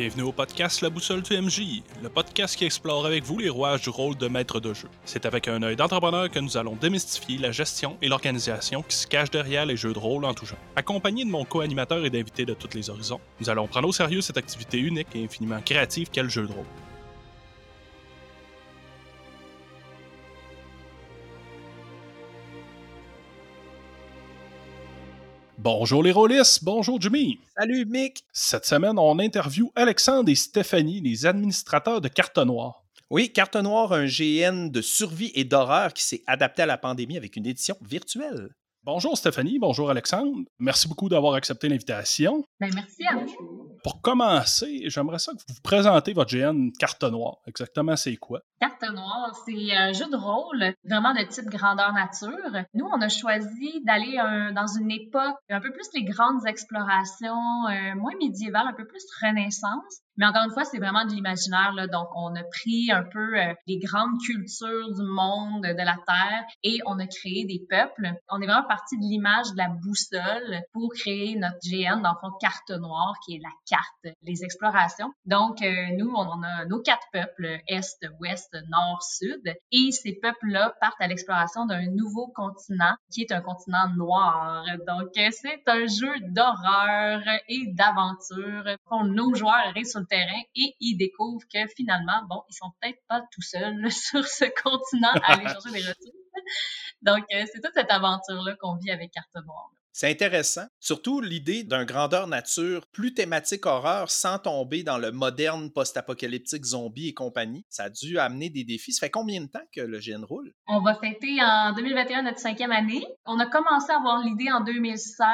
Bienvenue au podcast La Boussole du MJ, le podcast qui explore avec vous les rouages du rôle de maître de jeu. C'est avec un œil d'entrepreneur que nous allons démystifier la gestion et l'organisation qui se cachent derrière les jeux de rôle en tout genre. Accompagné de mon co-animateur et d'invités de tous les horizons, nous allons prendre au sérieux cette activité unique et infiniment créative qu'est le jeu de rôle. Bonjour les rôlistes, bonjour Jimmy. Salut Mick. Cette semaine, on interview Alexandre et Stéphanie, les administrateurs de Carte Noire. Oui, Carte Noire, un GN de survie et d'horreur qui s'est adapté à la pandémie avec une édition virtuelle. Bonjour Stéphanie, bonjour Alexandre. Merci beaucoup d'avoir accepté l'invitation. Ben, merci à vous. Pour commencer, j'aimerais ça que vous vous présentez votre GN Carte Noire. Exactement, c'est quoi? Carte Noire, c'est un jeu de rôle vraiment de type grandeur nature. Nous, on a choisi d'aller euh, dans une époque un peu plus les grandes explorations, euh, moins médiévales, un peu plus renaissance. Mais encore une fois, c'est vraiment de l'imaginaire. Donc, on a pris un peu euh, les grandes cultures du monde, de la Terre, et on a créé des peuples. On est vraiment parti de l'image de la boussole pour créer notre GN, dans le fond, carte noire, qui est la carte, les explorations. Donc, euh, nous, on a nos quatre peuples, Est, Ouest, Nord, Sud, et ces peuples-là partent à l'exploration d'un nouveau continent, qui est un continent noir. Donc, euh, c'est un jeu d'horreur et d'aventure. Nos joueurs arrivent sur le terrain et ils découvrent que finalement, bon, ils sont peut-être pas tout seuls sur ce continent à aller chercher des ressources. Donc, euh, c'est toute cette aventure-là qu'on vit avec Carte Noire. C'est intéressant, surtout l'idée d'un grandeur nature plus thématique horreur sans tomber dans le moderne post-apocalyptique zombie et compagnie. Ça a dû amener des défis. Ça fait combien de temps que le GN roule? On va fêter en 2021 notre cinquième année. On a commencé à avoir l'idée en 2016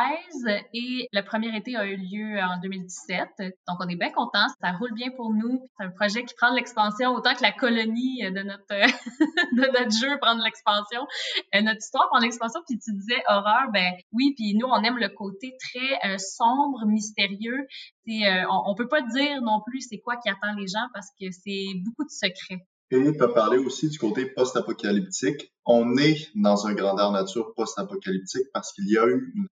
et le premier été a eu lieu en 2017. Donc on est bien contents. Ça roule bien pour nous. C'est un projet qui prend de l'expansion autant que la colonie de notre, de notre jeu prend de l'expansion. Euh, notre histoire prend de l'expansion. Puis tu disais horreur, ben oui, puis nous, on aime le côté très euh, sombre, mystérieux. Euh, on, ne peut pas dire non plus c'est quoi qui attend les gens parce que c'est beaucoup de secrets. Et tu as parlé aussi du côté post-apocalyptique. On est dans un grandeur nature post-apocalyptique parce qu'il y a eu une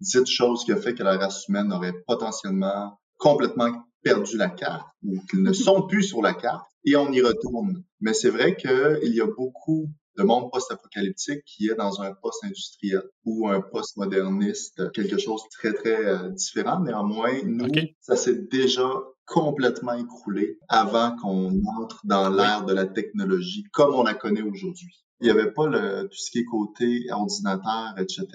dite chose qui a fait que la race humaine aurait potentiellement complètement perdu la carte ou qu'ils ne sont plus sur la carte et on y retourne. Mais c'est vrai qu'il y a beaucoup de monde post-apocalyptique qui est dans un post-industriel ou un post-moderniste, quelque chose de très, très euh, différent. Néanmoins, nous, ça s'est déjà complètement écroulé avant qu'on entre dans l'ère de la technologie comme on la connaît aujourd'hui. Il n'y avait pas le, tout ce qui est côté ordinateur, etc.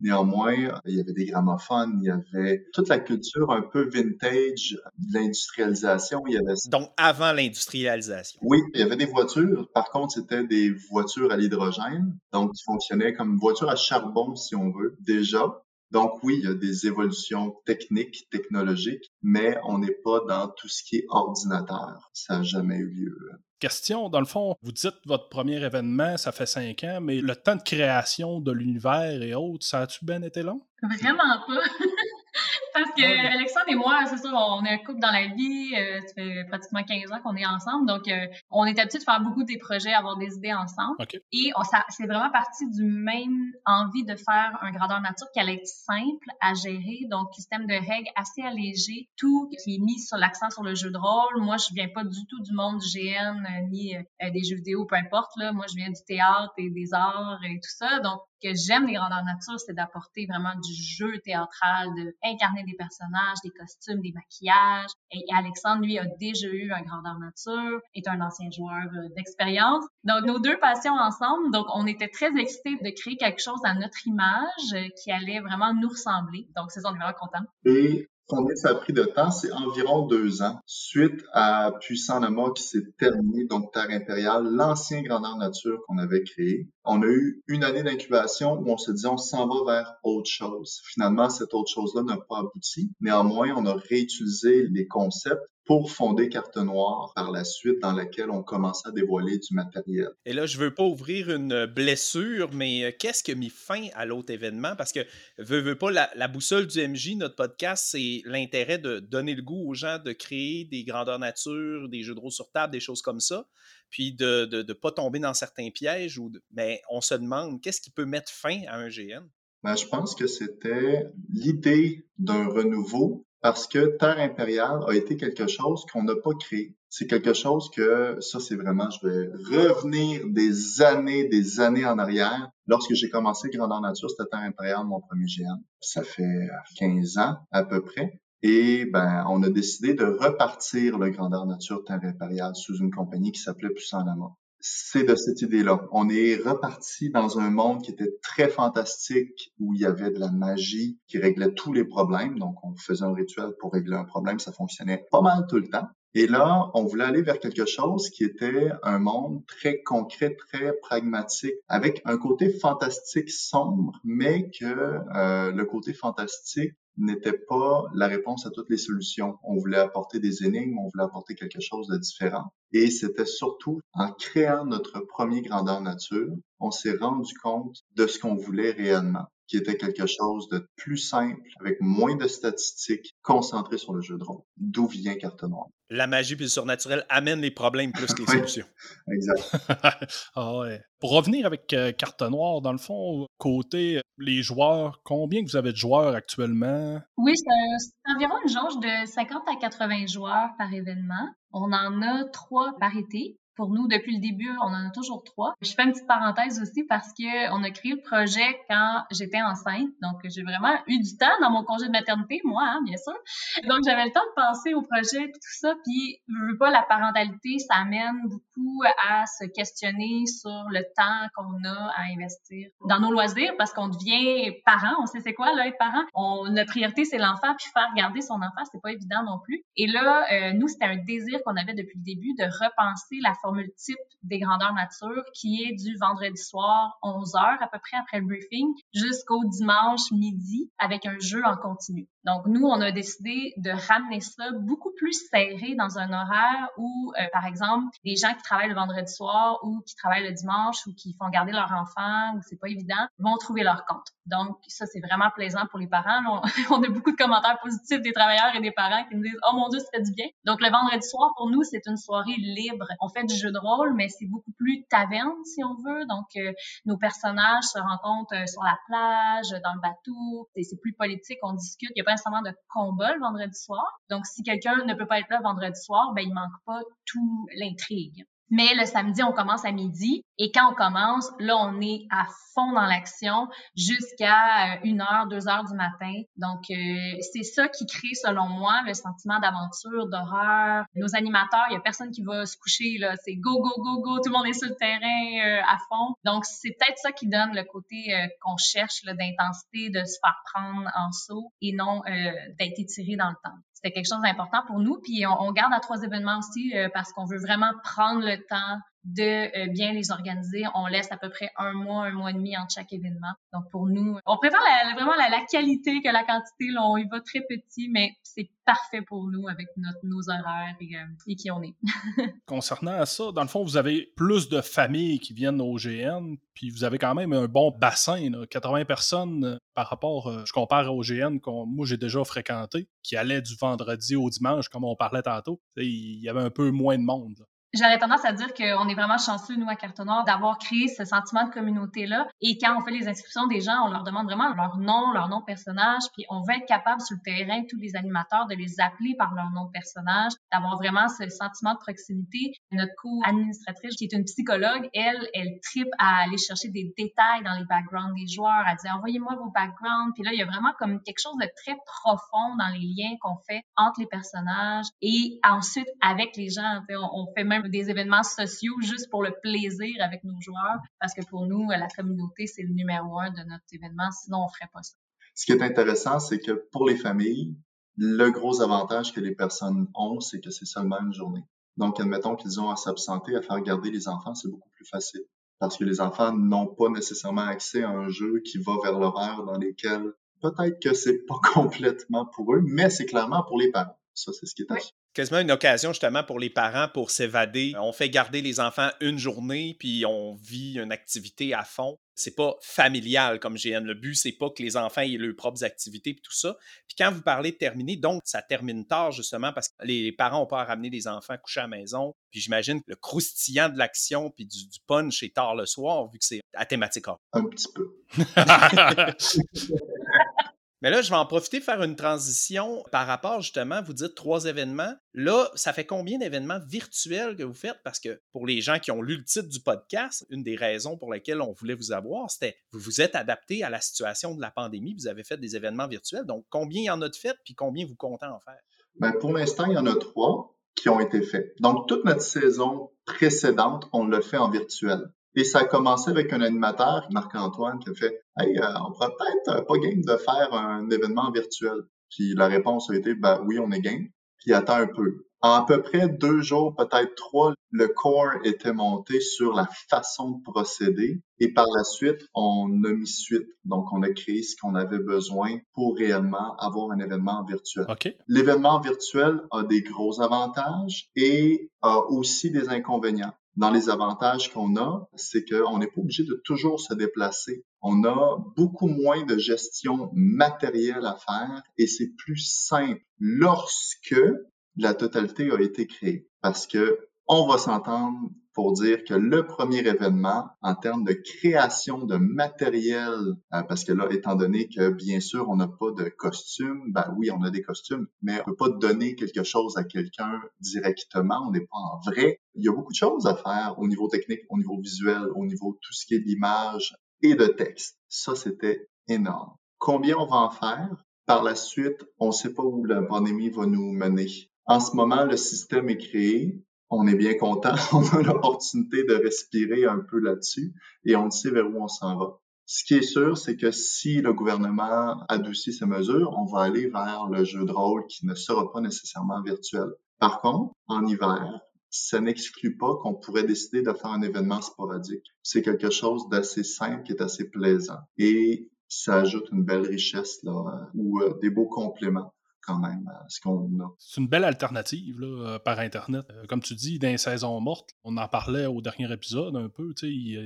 Néanmoins, il y avait des gramophones, il y avait toute la culture un peu vintage de l'industrialisation. Il y avait... Donc, avant l'industrialisation. Oui, il y avait des voitures. Par contre, c'était des voitures à l'hydrogène, donc qui fonctionnaient comme voitures à charbon, si on veut, déjà. Donc oui, il y a des évolutions techniques, technologiques, mais on n'est pas dans tout ce qui est ordinateur. Ça n'a jamais eu lieu. Question, dans le fond, vous dites votre premier événement, ça fait cinq ans, mais le temps de création de l'univers et autres, ça a-tu bien été long? Vraiment pas. Parce que Alexandre et moi, c'est sûr, on est un couple dans la vie. Euh, ça fait pratiquement 15 ans qu'on est ensemble. Donc, euh, on est habitué de faire beaucoup des projets, avoir des idées ensemble. Et c'est vraiment parti du même envie de faire un grandeur nature qui allait être simple à gérer. Donc, système de règles assez allégé. Tout qui est mis sur l'accent sur le jeu de rôle. Moi, je viens pas du tout du monde GN euh, ni des jeux vidéo, peu importe. Là. Moi, je viens du théâtre et des arts et tout ça. Donc, que j'aime les grandeurs nature, c'est d'apporter vraiment du jeu théâtral, de incarner des personnages, des costumes, des maquillages. Et Alexandre, lui, a déjà eu un grandeur nature, est un ancien joueur euh, d'expérience. Donc, nos deux passions ensemble, donc on était très excités de créer quelque chose à notre image euh, qui allait vraiment nous ressembler. Donc, c'est ça, on est vraiment contents. Combien ça a pris de temps? C'est environ deux ans. Suite à Puissant Nama qui s'est terminé, donc Terre Impériale, l'ancien grandeur nature qu'on avait créé. On a eu une année d'incubation où on se dit on s'en va vers autre chose. Finalement, cette autre chose-là n'a pas abouti. Néanmoins, on a réutilisé les concepts pour fonder Carte Noire par la suite dans laquelle on commençait à dévoiler du matériel. Et là, je veux pas ouvrir une blessure, mais euh, qu'est-ce qui a mis fin à l'autre événement? Parce que, veux, veux pas, la, boussole du MJ, notre podcast, c'est l'intérêt de donner le goût aux gens de créer des grandeurs nature, des jeux de rôle sur table, des choses comme ça, puis de ne pas tomber dans certains pièges. Ou Mais on se demande, qu'est-ce qui peut mettre fin à un GN? Ben, je pense que c'était l'idée d'un renouveau parce que Terre impériale a été quelque chose qu'on n'a pas créé. C'est quelque chose que, ça c'est vraiment, je vais revenir des années, des années en arrière. Lorsque j'ai commencé Grandeur Nature, c'était Terre impériale, mon premier GM. Ça fait 15 ans à peu près. Et ben, on a décidé de repartir le Grandeur Nature Terre impériale sous une compagnie qui s'appelait Puissant Lama c'est de cette idée-là. On est reparti dans un monde qui était très fantastique, où il y avait de la magie qui réglait tous les problèmes. Donc, on faisait un rituel pour régler un problème, ça fonctionnait pas mal tout le temps. Et là, on voulait aller vers quelque chose qui était un monde très concret, très pragmatique, avec un côté fantastique sombre, mais que euh, le côté fantastique n'était pas la réponse à toutes les solutions. On voulait apporter des énigmes, on voulait apporter quelque chose de différent. Et c'était surtout en créant notre premier grandeur nature, on s'est rendu compte de ce qu'on voulait réellement qui était quelque chose de plus simple, avec moins de statistiques, concentré sur le jeu de rôle. D'où vient Carte Noire? La magie puis le surnaturel amènent les problèmes plus que les solutions. exact. ah ouais. Pour revenir avec euh, Carte Noire, dans le fond, côté les joueurs, combien vous avez de joueurs actuellement? Oui, c'est environ une jauge de 50 à 80 joueurs par événement. On en a trois par été. Pour nous, depuis le début, on en a toujours trois. Je fais une petite parenthèse aussi parce que on a créé le projet quand j'étais enceinte. Donc, j'ai vraiment eu du temps dans mon congé de maternité, moi, hein, bien sûr. Donc, j'avais le temps de penser au projet et tout ça. Puis, je veux pas, la parentalité, ça amène beaucoup à se questionner sur le temps qu'on a à investir dans nos loisirs parce qu'on devient parent. On sait c'est quoi, là, être parent. On, notre priorité, c'est l'enfant. Puis, faire garder son enfant, c'est pas évident non plus. Et là, euh, nous, c'était un désir qu'on avait depuis le début de repenser la formule formule des grandeurs nature qui est du vendredi soir 11 heures à peu près après le briefing jusqu'au dimanche midi avec un jeu en continu. Donc, nous, on a décidé de ramener ça beaucoup plus serré dans un horaire où, euh, par exemple, les gens qui travaillent le vendredi soir ou qui travaillent le dimanche ou qui font garder leur enfant ou c'est pas évident, vont trouver leur compte. Donc, ça, c'est vraiment plaisant pour les parents. on, a beaucoup de commentaires positifs des travailleurs et des parents qui nous disent « Oh mon Dieu, ça fait du bien! » Donc, le vendredi soir, pour nous, c'est une soirée libre. On fait jeu de rôle, mais c'est beaucoup plus taverne, si on veut. Donc, euh, nos personnages se rencontrent euh, sur la plage, dans le bateau. C'est plus politique, on discute. Il y a pas de combat le vendredi soir. Donc, si quelqu'un ne peut pas être là vendredi soir, ben, il manque pas tout l'intrigue. Mais le samedi, on commence à midi. Et quand on commence, là, on est à fond dans l'action jusqu'à euh, une heure, deux heures du matin. Donc, euh, c'est ça qui crée, selon moi, le sentiment d'aventure, d'horreur. Nos animateurs, il y a personne qui va se coucher, là. C'est go, go, go, go. Tout le monde est sur le terrain euh, à fond. Donc, c'est peut-être ça qui donne le côté qu'on cherche, d'intensité, de se faire prendre en saut et non d'être étiré dans le temps c'était quelque chose d'important pour nous. Puis on, garde à trois événements aussi euh, parce qu'on veut vraiment prendre le temps de euh, bien les organiser. On laisse à peu près un mois, un mois et demi entre chaque événement. Donc pour nous, on préfère vraiment la, qualité que la quantité. Là, on y va très petit, mais c'est parfait pour nous avec nos horaires et, euh, qui on est. Concernant ça, dans le fond, vous avez plus de familles qui viennent au GN, puis vous avez quand même un bon bassin, 80 personnes euh, par rapport, je compare au GN que moi j'ai déjà fréquenté, qui allait du vendredi au dimanche, comme on parlait tantôt. Il y avait un peu moins de monde. J'aurais tendance à dire qu'on est vraiment chanceux, nous, à Cartonor, d'avoir créé ce sentiment de communauté-là. Et quand on fait les inscriptions des gens, on leur demande vraiment leur nom, leur nom de personnage, puis on veut être capable sur le terrain, tous les animateurs, de les appeler par leur nom de personnage, d'avoir vraiment ce sentiment de proximité. Notre co-administratrice, qui est une psychologue, elle, elle tripe à aller chercher des détails dans les backgrounds des joueurs, à dire envoyez-moi vos backgrounds. Puis là, il y a vraiment comme quelque chose de très profond dans les liens qu'on fait entre les personnages et ensuite avec les gens. On, fait même des événements sociaux juste pour le plaisir avec nos joueurs, parce que pour nous, la communauté, c'est le numéro un de notre événement, sinon on ferait pas ça. Ce qui est intéressant, c'est que pour les familles, le gros avantage que les personnes ont, c'est que c'est seulement une journée. Donc, admettons qu'ils ont à s'absenter, à faire garder les enfants, c'est beaucoup plus facile. Parce que les enfants n'ont pas nécessairement accès à un jeu qui va vers l'horaire dans lesquels peut-être que c'est pas complètement pour eux, mais c'est clairement pour les parents. Ça, c'est ce qui est oui quasiment une occasion justement pour les parents pour s'évader. On fait garder les enfants une journée, puis on vit une activité à fond. C'est pas familial comme GN. Le but, c'est pas que les enfants aient leurs propres activités et tout ça. Puis quand vous parlez de terminer, donc ça termine tard justement parce que les parents ont pas à ramener les enfants coucher à la maison. Puis j'imagine que le croustillant de l'action puis du, punch est tard le soir vu que c'est à thématique Un petit peu. Mais là, je vais en profiter de faire une transition par rapport justement, vous dites trois événements. Là, ça fait combien d'événements virtuels que vous faites? Parce que pour les gens qui ont lu le titre du podcast, une des raisons pour lesquelles on voulait vous avoir, c'était vous vous êtes adapté à la situation de la pandémie, vous avez fait des événements virtuels. Donc, combien il y en a de fait, puis combien vous comptez en faire? Bien, pour l'instant, il y en a trois qui ont été faits. Donc, toute notre saison précédente, on l'a fait en virtuel. Et ça a commencé avec un animateur, Marc-Antoine, qui a fait Hey, euh, on pourrait peut-être euh, pas game de faire un événement virtuel. Puis la réponse a été Ben oui, on est game. Puis attends un peu. En à peu près deux jours, peut-être trois, le core était monté sur la façon de procéder et par la suite, on a mis suite. Donc, on a créé ce qu'on avait besoin pour réellement avoir un événement virtuel. L'événement virtuel a des gros avantages et a aussi des inconvénients. Dans les avantages qu'on a, c'est qu'on n'est pas obligé de toujours se déplacer. On a beaucoup moins de gestion matérielle à faire et c'est plus simple lorsque la totalité a été créée. Parce que on va s'entendre pour dire que le premier événement, en termes de création de matériel, euh, parce que là, étant donné que bien sûr, on n'a pas de costume, ben oui, on a des costumes, mais on peut pas donner quelque chose à quelqu'un directement, on n'est pas en vrai. Il y a beaucoup de choses à faire au niveau technique, au niveau visuel, au niveau tout ce qui est d'image et de texte. Ça, c'était énorme. Combien on va en faire? Par la suite, on ne sait pas où la pandémie va nous mener. En ce moment, le système est créé on est bien content. On a l'opportunité de respirer un peu là-dessus et on sait vers où on s'en va. Ce qui est sûr, c'est que si le gouvernement adoucit ses mesures, on va aller vers le jeu de rôle qui ne sera pas nécessairement virtuel. Par contre, en hiver, ça n'exclut pas qu'on pourrait décider de faire un événement sporadique. C'est quelque chose d'assez simple qui est assez plaisant et ça ajoute une belle richesse là, ou euh, des beaux compléments quand même ce qu'on a. C'est une belle alternative là, euh, par Internet. Euh, comme tu dis, dans les saisons mortes, on en parlait au dernier épisode un peu.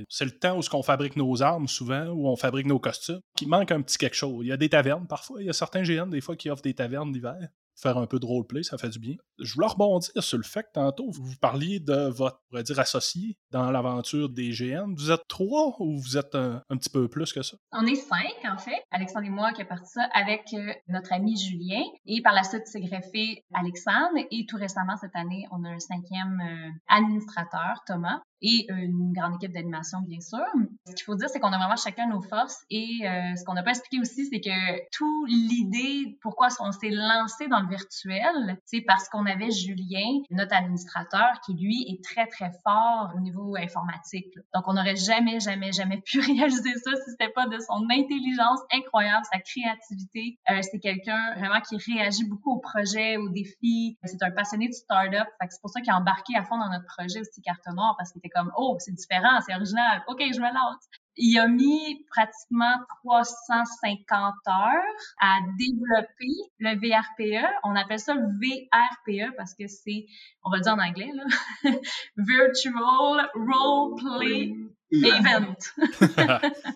C'est le temps où on fabrique nos armes souvent, où on fabrique nos costumes. Il manque un petit quelque chose. Il y a des tavernes parfois. Il y a certains GN des fois qui offrent des tavernes d'hiver faire un peu de roleplay, ça fait du bien. Je voulais rebondir sur le fait que tantôt, vous parliez de votre, on pourrait dire, associé dans l'aventure des GN. Vous êtes trois ou vous êtes un, petit peu plus que ça? On est cinq, en fait. Alexandre et moi qui a parti ça avec euh, notre ami Julien. Et par la suite, s'est greffé Alexandre. Et tout récemment, cette année, on a un cinquième euh, administrateur, Thomas et une grande équipe d'animation, bien sûr. Ce qu'il faut dire, c'est qu'on a vraiment chacun nos forces et euh, ce qu'on n'a pas expliqué aussi, c'est que tout l'idée, pourquoi on s'est lancé dans le virtuel, c'est parce qu'on avait Julien, notre administrateur, qui lui est très, très fort au niveau informatique. Donc, on n'aurait jamais, jamais, jamais pu réaliser ça si c'était pas de son intelligence incroyable, sa créativité. Euh, c'est quelqu'un vraiment qui réagit beaucoup aux projets, aux défis. C'est un passionné de start-up. C'est pour ça qu'il a embarqué à fond dans notre projet aussi Carte Noire parce qu'il comme, oh, c'est différent, c'est original, OK, je me lance. Il a mis pratiquement 350 heures à développer le VRPE. On appelle ça le VRPE parce que c'est, on va le dire en anglais, là, Virtual Role Play Event.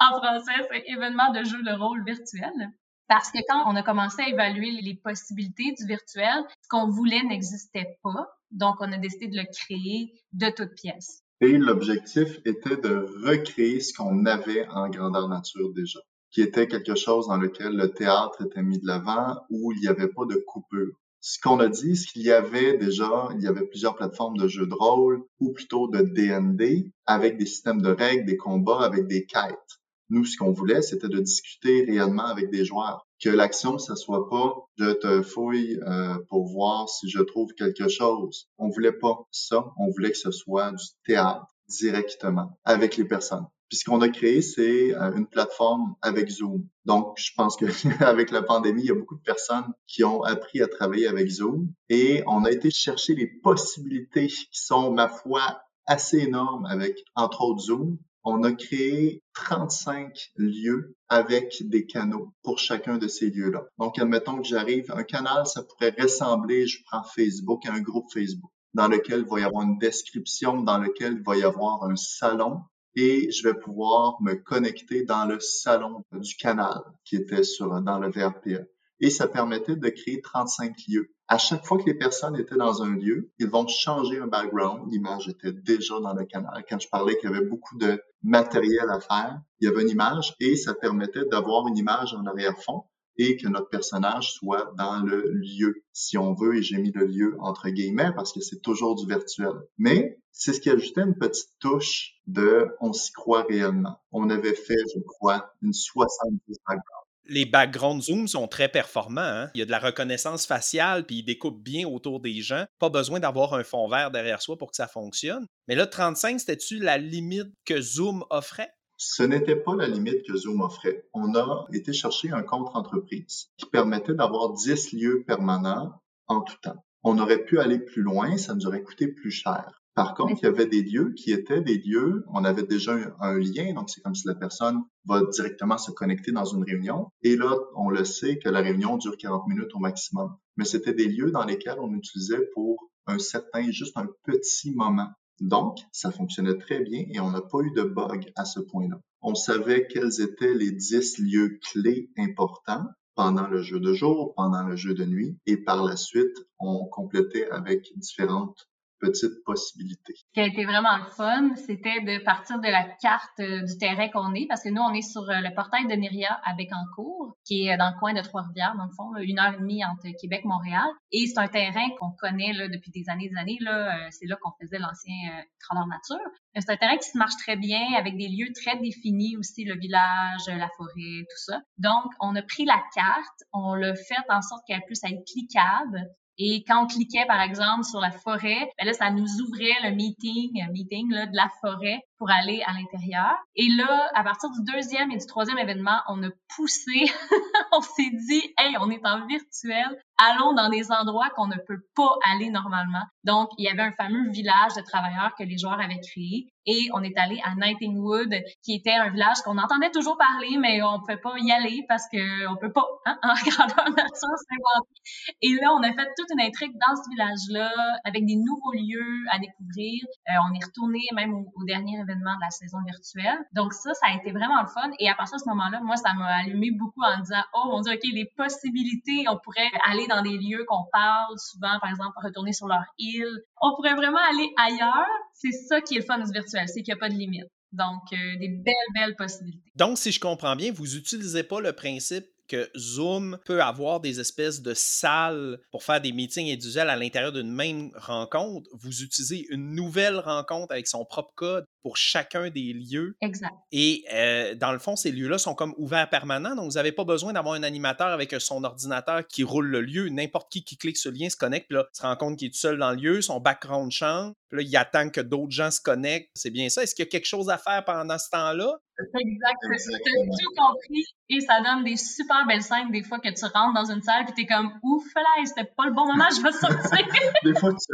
en français, c'est événement de jeu de rôle virtuel. Parce que quand on a commencé à évaluer les possibilités du virtuel, ce qu'on voulait n'existait pas. Donc, on a décidé de le créer de toutes pièces. Et l'objectif était de recréer ce qu'on avait en grandeur nature déjà, qui était quelque chose dans lequel le théâtre était mis de l'avant, où il n'y avait pas de coupure. Ce qu'on a dit, c'est qu'il y avait déjà, il y avait plusieurs plateformes de jeux de rôle, ou plutôt de D&D, avec des systèmes de règles, des combats, avec des quêtes. Nous, ce qu'on voulait, c'était de discuter réellement avec des joueurs. Que l'action, ça soit pas je te fouille euh, pour voir si je trouve quelque chose. On voulait pas ça. On voulait que ce soit du théâtre directement avec les personnes. Puis ce qu'on a créé, c'est euh, une plateforme avec Zoom. Donc, je pense que avec la pandémie, il y a beaucoup de personnes qui ont appris à travailler avec Zoom et on a été chercher les possibilités qui sont, ma foi, assez énormes avec, entre autres, Zoom, on a créé 35 lieux avec des canaux pour chacun de ces lieux-là. Donc, admettons que j'arrive, un canal, ça pourrait ressembler, je prends Facebook, à un groupe Facebook dans lequel il va y avoir une description, dans lequel il va y avoir un salon et je vais pouvoir me connecter dans le salon du canal qui était sur, dans le VRPE. Et ça permettait de créer 35 lieux à chaque fois que les personnes étaient dans un lieu, ils vont changer un background. L'image était déjà dans le canal. Quand je parlais qu'il y avait beaucoup de matériel à faire, il y avait une image et ça permettait d'avoir une image en arrière-fond et que notre personnage soit dans le lieu, si on veut, et j'ai mis le lieu entre guillemets parce que c'est toujours du virtuel. Mais c'est ce qui ajoutait une petite touche de on s'y croit réellement. On avait fait, je crois, une 70 backgrounds. Les background zoom sont très performants. Hein. Il y a de la reconnaissance faciale, puis ils découpent bien autour des gens. Pas besoin d'avoir un fond vert derrière soi pour que ça fonctionne. Mais là, 35, c'était-tu la limite que Zoom offrait? Ce n'était pas la limite que Zoom offrait. On a été chercher un contre-entreprise qui permettait d'avoir 10 lieux permanents en tout temps. On aurait pu aller plus loin, ça nous aurait coûté plus cher. Par contre, il y avait des lieux qui étaient des lieux, on avait déjà un, lien, donc c'est comme si la personne va directement se connecter dans une réunion. Et là, on le sait que la réunion dure 40 minutes au maximum. Mais c'était des lieux dans lesquels on utilisait pour un certain, juste un petit moment. Donc, ça fonctionnait très bien et on n'a pas eu de bug à ce point-là. On savait quels étaient les 10 lieux clés importants pendant le jeu de jour, pendant le jeu de nuit, et par la suite, on complétait avec différentes petite possibilité. Ce qui a été vraiment le fun, c'était de partir de la carte euh, du terrain qu'on est, parce que nous, on est sur euh, le portail de Myria à Bécancourt, qui est dans le coin de Trois-Rivières, dans le fond, une heure et demie entre Québec et Montréal. Et c'est un terrain qu'on connaît depuis des années et des années. Euh, c'est là qu'on faisait l'ancien euh, nature. C'est un terrain qui se marche très bien, avec des lieux très définis aussi, le village, la forêt, tout ça. Donc, on a pris la carte, on l'a fait en sorte qu'elle puisse être cliquable. Et quand on cliquait, par exemple, sur la forêt, ben là, ça nous ouvrait le meeting, meeting là, de la forêt pour aller à l'intérieur. Et là, à partir du deuxième et du troisième événement, on a poussé, on s'est dit, hey, on est en virtuel, allons dans des endroits qu'on ne peut pas aller normalement. Donc, il y avait un fameux village de travailleurs que les joueurs avaient créé et on est allé à Nightingwood, qui était un village qu'on entendait toujours parler, mais on ne pouvait pas y aller parce qu'on ne peut pas, hein, en grandeur nature, s'inventer. Et là, on a fait toute une intrigue dans ce village-là, avec des nouveaux lieux à découvrir. Euh, on est retourné même au, au dernier événement de la saison virtuelle. Donc ça, ça a été vraiment le fun. Et à partir de ce moment-là, moi, ça m'a allumé beaucoup en disant, oh mon Dieu, OK, les possibilités, on pourrait aller dans des lieux qu'on parle souvent, par exemple, retourner sur leur île. On pourrait vraiment aller ailleurs. C'est ça qui est le fun du virtuel, c'est qu'il n'y a pas de limite. Donc, euh, des belles, belles possibilités. Donc, si je comprends bien, vous n'utilisez pas le principe que Zoom peut avoir des espèces de salles pour faire des meetings individuels à l'intérieur d'une même rencontre. Vous utilisez une nouvelle rencontre avec son propre code pour chacun des lieux. Exact. Et euh, dans le fond, ces lieux-là sont comme ouverts permanents, donc vous n'avez pas besoin d'avoir un animateur avec son ordinateur qui roule le lieu. N'importe qui qui clique sur le lien se connecte, puis là, se rend compte qu'il est tout seul dans le lieu, son background change, puis là, il attend que d'autres gens se connectent. C'est bien ça. Est-ce qu'il y a quelque chose à faire pendant ce temps-là? Exact. Tu as tout compris. Et ça donne des super belles scènes des fois que tu rentres dans une salle puis t'es comme ouf là, c'était pas le bon moment, je vais sortir. des fois tu te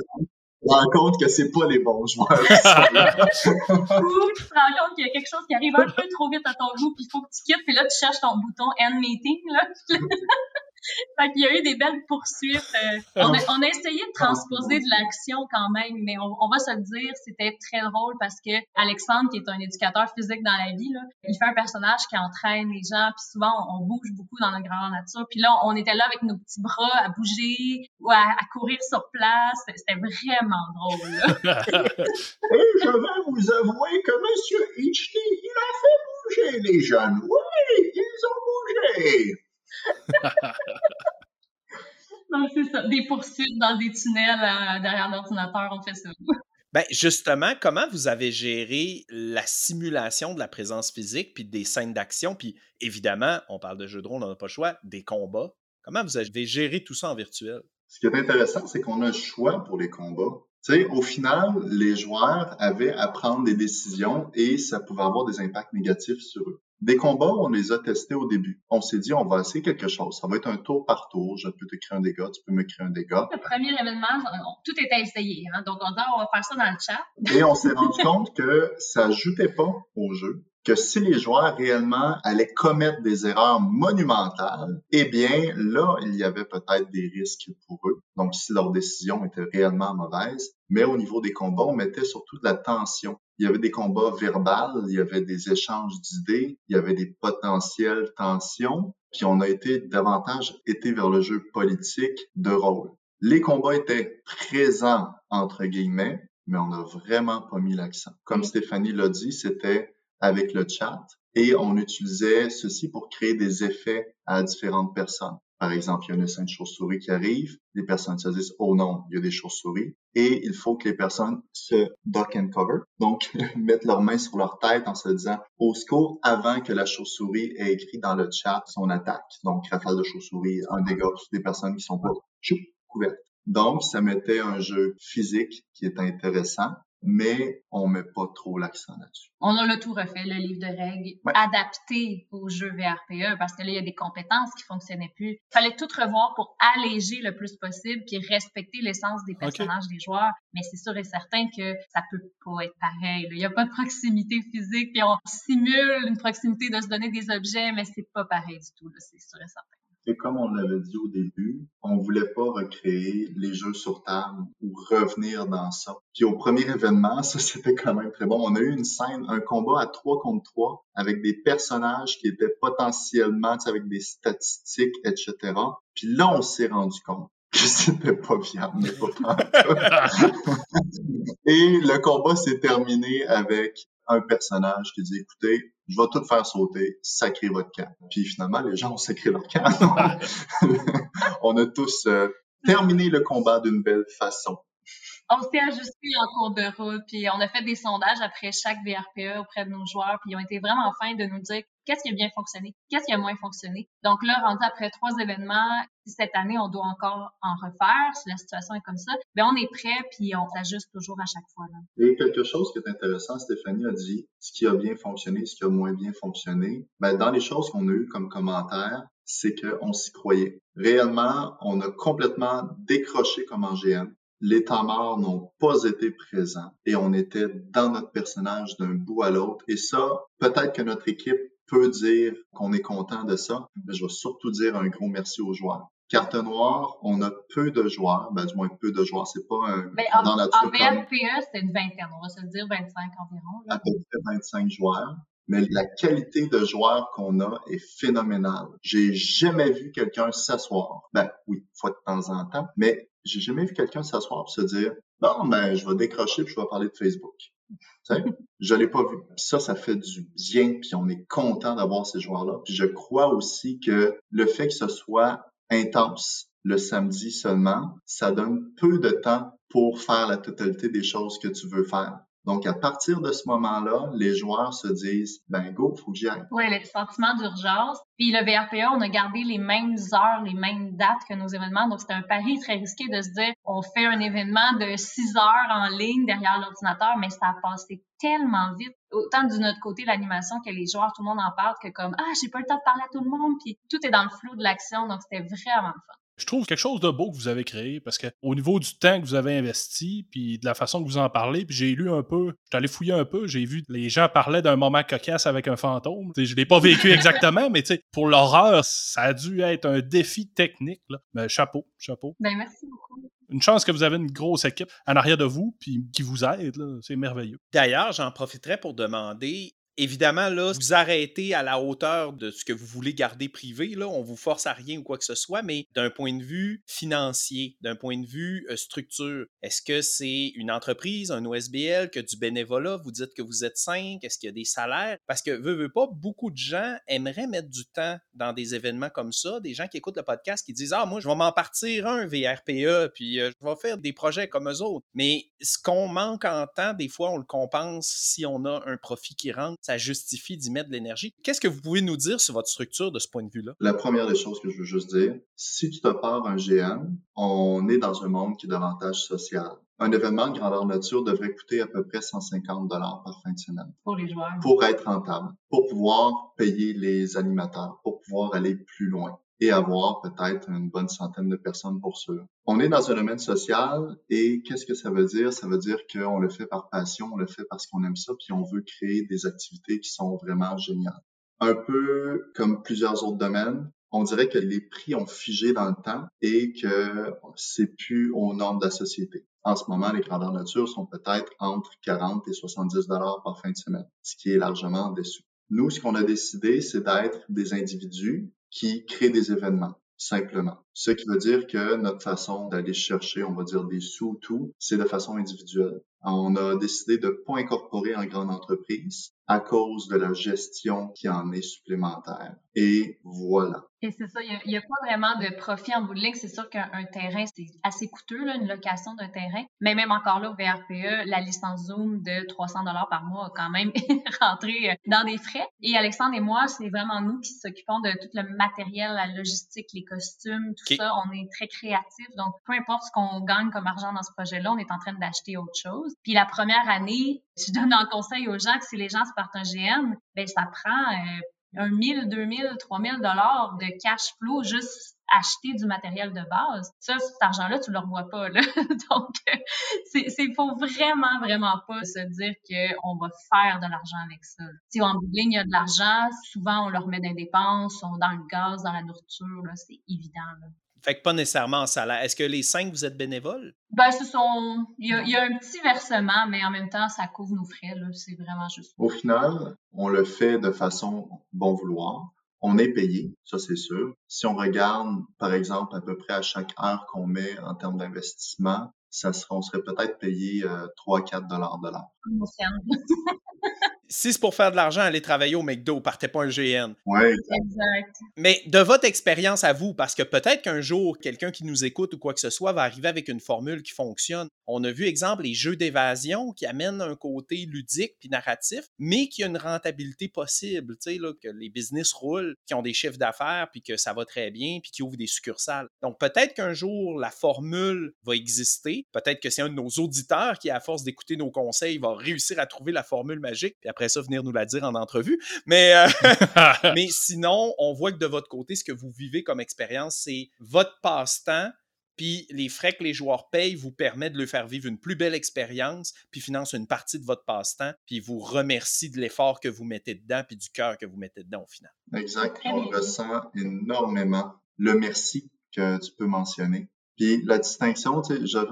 rends compte que c'est pas les bons joueurs. Ou tu te rends compte qu'il y a quelque chose qui arrive un peu trop vite à ton goût puis il faut que tu quittes puis là tu cherches ton bouton end meeting là. fait qu'il y a eu des belles poursuites. Euh, on, a, on, a, essayé de transposer de l'action quand même, mais on, on, va se le dire, c'était très drôle parce que Alexandre, qui est un éducateur physique dans la vie, là, il fait un personnage qui entraîne les gens, puis souvent on, bouge beaucoup dans la grande nature. Puis là, on était là avec nos petits bras à bouger ou à, à courir sur place. C'était vraiment drôle. Et je vais vous avouer que Monsieur Hitchley, il a fait bouger les jeunes? Oui, ils ont bougé. non, c'est ça. Des poursuites dans des tunnels euh, derrière l'ordinateur, on fait ça. Ben justement, comment vous avez géré la simulation de la présence physique puis des scènes d'action? Puis évidemment, on parle de jeux de rôle, on n'a pas le choix, des combats. Comment vous avez géré tout ça en virtuel? Ce qui est intéressant, c'est qu'on a le choix pour les combats. Tu sais, au final, les joueurs avaient à prendre des décisions et ça pouvait avoir des impacts négatifs sur eux. Des combats, on les a testés au début. On s'est dit, on va essayer quelque chose. Ça va être un tour par tour. Je peux te créer un dégât, tu peux me créer un dégât. Le premier événement, tout était essayé. Hein? Donc, on dit, on va faire ça dans le chat. Et on s'est rendu compte que ça ajoutait pas au jeu que si les joueurs réellement allaient commettre des erreurs monumentales, eh bien, là, il y avait peut-être des risques pour eux. Donc, si leur décision était réellement mauvaise. Mais au niveau des combats, on mettait surtout de la tension. Il y avait des combats verbaux, il y avait des échanges d'idées, il y avait des potentielles tensions, puis on a été davantage été vers le jeu politique de rôle. Les combats étaient présents, entre guillemets, mais on n'a vraiment pas mis l'accent. Comme Stéphanie l'a dit, c'était avec le chat et on utilisait ceci pour créer des effets à différentes personnes. Par exemple, il y a une scène de chauve-souris qui arrive, les personnes se disent oh non, il y a des chauves-souris et il faut que les personnes se duck and cover, donc mettent leurs mains sur leur tête en se disant au secours avant que la chauve-souris ait écrit dans le chat son attaque. Donc rafale de chauve-souris, un dégât des personnes qui sont pas couvertes. Donc ça mettait un jeu physique qui est intéressant mais on met pas trop l'accent là-dessus. On a le tout refait, le livre de règles, adapté au jeu VRPE, parce que là, il y a des compétences qui fonctionnaient plus. Il fallait tout revoir pour alléger le plus possible, puis respecter l'essence des personnages des joueurs. Mais c'est sûr et certain que ça peut pas être pareil. Il n'y a pas de proximité physique, puis on simule une proximité de se donner des objets, mais c'est pas pareil du tout, c'est sûr et certain. Et comme on l'avait dit au début, on voulait pas recréer les jeux sur table ou revenir dans ça. Puis au premier événement, ça c'était quand même très bon. On a eu une scène, un combat à 3 contre 3 avec des personnages qui étaient potentiellement avec des statistiques, etc. Puis là, on s'est rendu compte que c'était pas viable, mais pas Et le combat s'est terminé avec un personnage qui dit, écoutez, je vais tout faire sauter, sacrer votre camp. Puis finalement, les gens ont sacré leur camp. on a tous euh, terminé le combat d'une belle façon. On s'est ajusté en cours de route, puis on a fait des sondages après chaque VRPE auprès de nos joueurs, puis ils ont été vraiment fins de nous dire qu'est-ce qui a bien fonctionné, qu'est-ce qui a moins fonctionné. Donc là, rendu après trois événements, cette année on doit encore en refaire, si la situation est comme ça, ben on est prêt puis on s'ajuste toujours à chaque fois. Là. Et quelque chose qui est intéressant, Stéphanie a dit ce qui a bien fonctionné, ce qui a moins bien fonctionné. Ben dans les choses qu'on a eues comme commentaires, c'est qu'on s'y croyait. Réellement, on a complètement décroché comme en GM les temps n'ont pas été présents et on était dans notre personnage d'un bout à l'autre. Et ça, peut-être que notre équipe peut dire qu'on est content de ça, mais je vais surtout dire un gros merci aux joueurs. Carte noire, on a peu de joueurs, ben, du moins peu de joueurs, c'est pas un... Ben, en, dans la en VRPE, c'était une vingtaine, on va se dire 25 environ. À peu près 25 joueurs mais la qualité de joueurs qu'on a est phénoménale. J'ai jamais vu quelqu'un s'asseoir. Ben oui, fois de temps en temps, mais j'ai jamais vu quelqu'un s'asseoir et se dire bon ben je vais décrocher puis je vais parler de Facebook. je l'ai pas vu. ça, ça fait du bien, puis on est content d'avoir ces joueurs-là. Puis je crois aussi que le fait que ce soit intense le samedi seulement, ça donne peu de temps pour faire la totalité des choses que tu veux faire. Donc, à partir de ce moment-là, les joueurs se disent, ben go, faut que j'y aille. Oui, le sentiment d'urgence. Puis le VRPA, on a gardé les mêmes heures, les mêmes dates que nos événements. Donc, c'était un pari très risqué de se dire, on fait un événement de 6 heures en ligne derrière l'ordinateur, mais ça a passé tellement vite. Autant de notre côté, l'animation, que les joueurs, tout le monde en parle, que comme, ah, j'ai pas le temps de parler à tout le monde. Puis tout est dans le flou de l'action. Donc, c'était vraiment fun je trouve quelque chose de beau que vous avez créé parce que au niveau du temps que vous avez investi puis de la façon que vous en parlez puis j'ai lu un peu je allé fouiller un peu j'ai vu les gens parlaient d'un moment cocasse avec un fantôme. Je je l'ai pas vécu exactement mais pour l'horreur ça a dû être un défi technique là. mais chapeau chapeau. Ben merci beaucoup. Une chance que vous avez une grosse équipe en arrière de vous puis qui vous aide c'est merveilleux. D'ailleurs j'en profiterai pour demander Évidemment, là, vous arrêtez à la hauteur de ce que vous voulez garder privé. Là, on vous force à rien ou quoi que ce soit, mais d'un point de vue financier, d'un point de vue euh, structure, est-ce que c'est une entreprise, un OSBL, que du bénévolat? Vous dites que vous êtes cinq. Est-ce qu'il y a des salaires? Parce que, veut, veut pas, beaucoup de gens aimeraient mettre du temps dans des événements comme ça. Des gens qui écoutent le podcast qui disent Ah, moi, je vais m'en partir un VRPE, puis euh, je vais faire des projets comme eux autres. Mais ce qu'on manque en temps, des fois, on le compense si on a un profit qui rentre ça justifie d'y mettre de l'énergie. Qu'est-ce que vous pouvez nous dire sur votre structure de ce point de vue-là? La première des choses que je veux juste dire, si tu te pars un GM, on est dans un monde qui est davantage social. Un événement de grandeur nature devrait coûter à peu près 150 dollars par fin de semaine. Pour les joueurs. Pour être rentable, pour pouvoir payer les animateurs, pour pouvoir aller plus loin et avoir peut-être une bonne centaine de personnes pour cela. On est dans un domaine social et qu'est-ce que ça veut dire? Ça veut dire qu'on le fait par passion, on le fait parce qu'on aime ça, puis on veut créer des activités qui sont vraiment géniales. Un peu comme plusieurs autres domaines, on dirait que les prix ont figé dans le temps et que c'est plus aux normes de la société. En ce moment, les grandeurs nature sont peut-être entre 40 et 70 dollars par fin de semaine, ce qui est largement en dessous. Nous, ce qu'on a décidé, c'est d'être des individus qui créent des événements. simplement. Ce qui veut dire que notre façon d'aller chercher, on va dire, des sous tout, c'est de façon individuelle. On a décidé de ne pas incorporer en grande entreprise à cause de la gestion qui en est supplémentaire. Et voilà. Et c'est ça, il n'y a, pas vraiment de profit en bout de ligne. C'est sûr qu'un terrain, c'est assez coûteux, là, une location d'un terrain. Mais même encore là, au VRPE, la licence Zoom de 300 dollars par mois a quand même rentré dans des frais. Et Alexandre et moi, c'est vraiment nous qui s'occupons de tout le matériel, la logistique, les costumes, tout ça. On est très créatifs. Donc, peu importe ce qu'on gagne comme argent dans ce projet-là, on est en train d'acheter autre chose. Puis la première année, je donne un conseil aux gens que si les gens se GM, ben ça prend euh, un 1000, 2000, 3000 dollars de cash flow juste acheter du matériel de base. Ça, cet argent-là, tu le revois pas, là. Donc, c'est, c'est, faut vraiment, vraiment pas se dire qu'on va faire de l'argent avec ça. Si en bout de il y a de l'argent, souvent, on le remet dans les dépenses, dans le gaz, dans la nourriture. C'est évident, là. Fait que pas nécessairement en salaire. Est-ce que les cinq, vous êtes bénévoles? Ben, ce sont. Il y, a, un petit versement, mais en même temps, ça couvre nos frais. Là. C'est vraiment juste. Au final, on le fait de façon bon vouloir. On est payé, ça c'est sûr. Si on regarde, par exemple, à peu près à chaque heure qu'on met en termes d'investissement, ça serait, on serait peut-être payé 3-4 euh, dollars de l'heure. Si c'est pour faire de l'argent, aller travailler au McDo, partez pas un GN. Oui, exact. Mais de votre expérience à vous, parce que peut-être qu'un jour, quelqu'un qui nous écoute ou quoi que ce soit va arriver avec une formule qui fonctionne. On a vu, exemple, les jeux d'évasion qui amènent un côté ludique puis narratif, mais qui a une rentabilité possible, tu sais, là, que les business roulent, qui ont des chiffres d'affaires puis que ça va très bien puis qui ouvrent des succursales. Donc peut-être qu'un jour, la formule va exister. Peut-être que c'est un de nos auditeurs qui, à force d'écouter nos conseils, va réussir à trouver la formule magique. Puis après ça, venir nous la dire en entrevue. Mais, euh, mais sinon, on voit que de votre côté, ce que vous vivez comme expérience, c'est votre passe-temps, puis les frais que les joueurs payent vous permettent de leur faire vivre une plus belle expérience, puis finance une partie de votre passe-temps, puis vous remercie de l'effort que vous mettez dedans, puis du cœur que vous mettez dedans au final. Exact. On ressent énormément le merci que tu peux mentionner. Puis la distinction,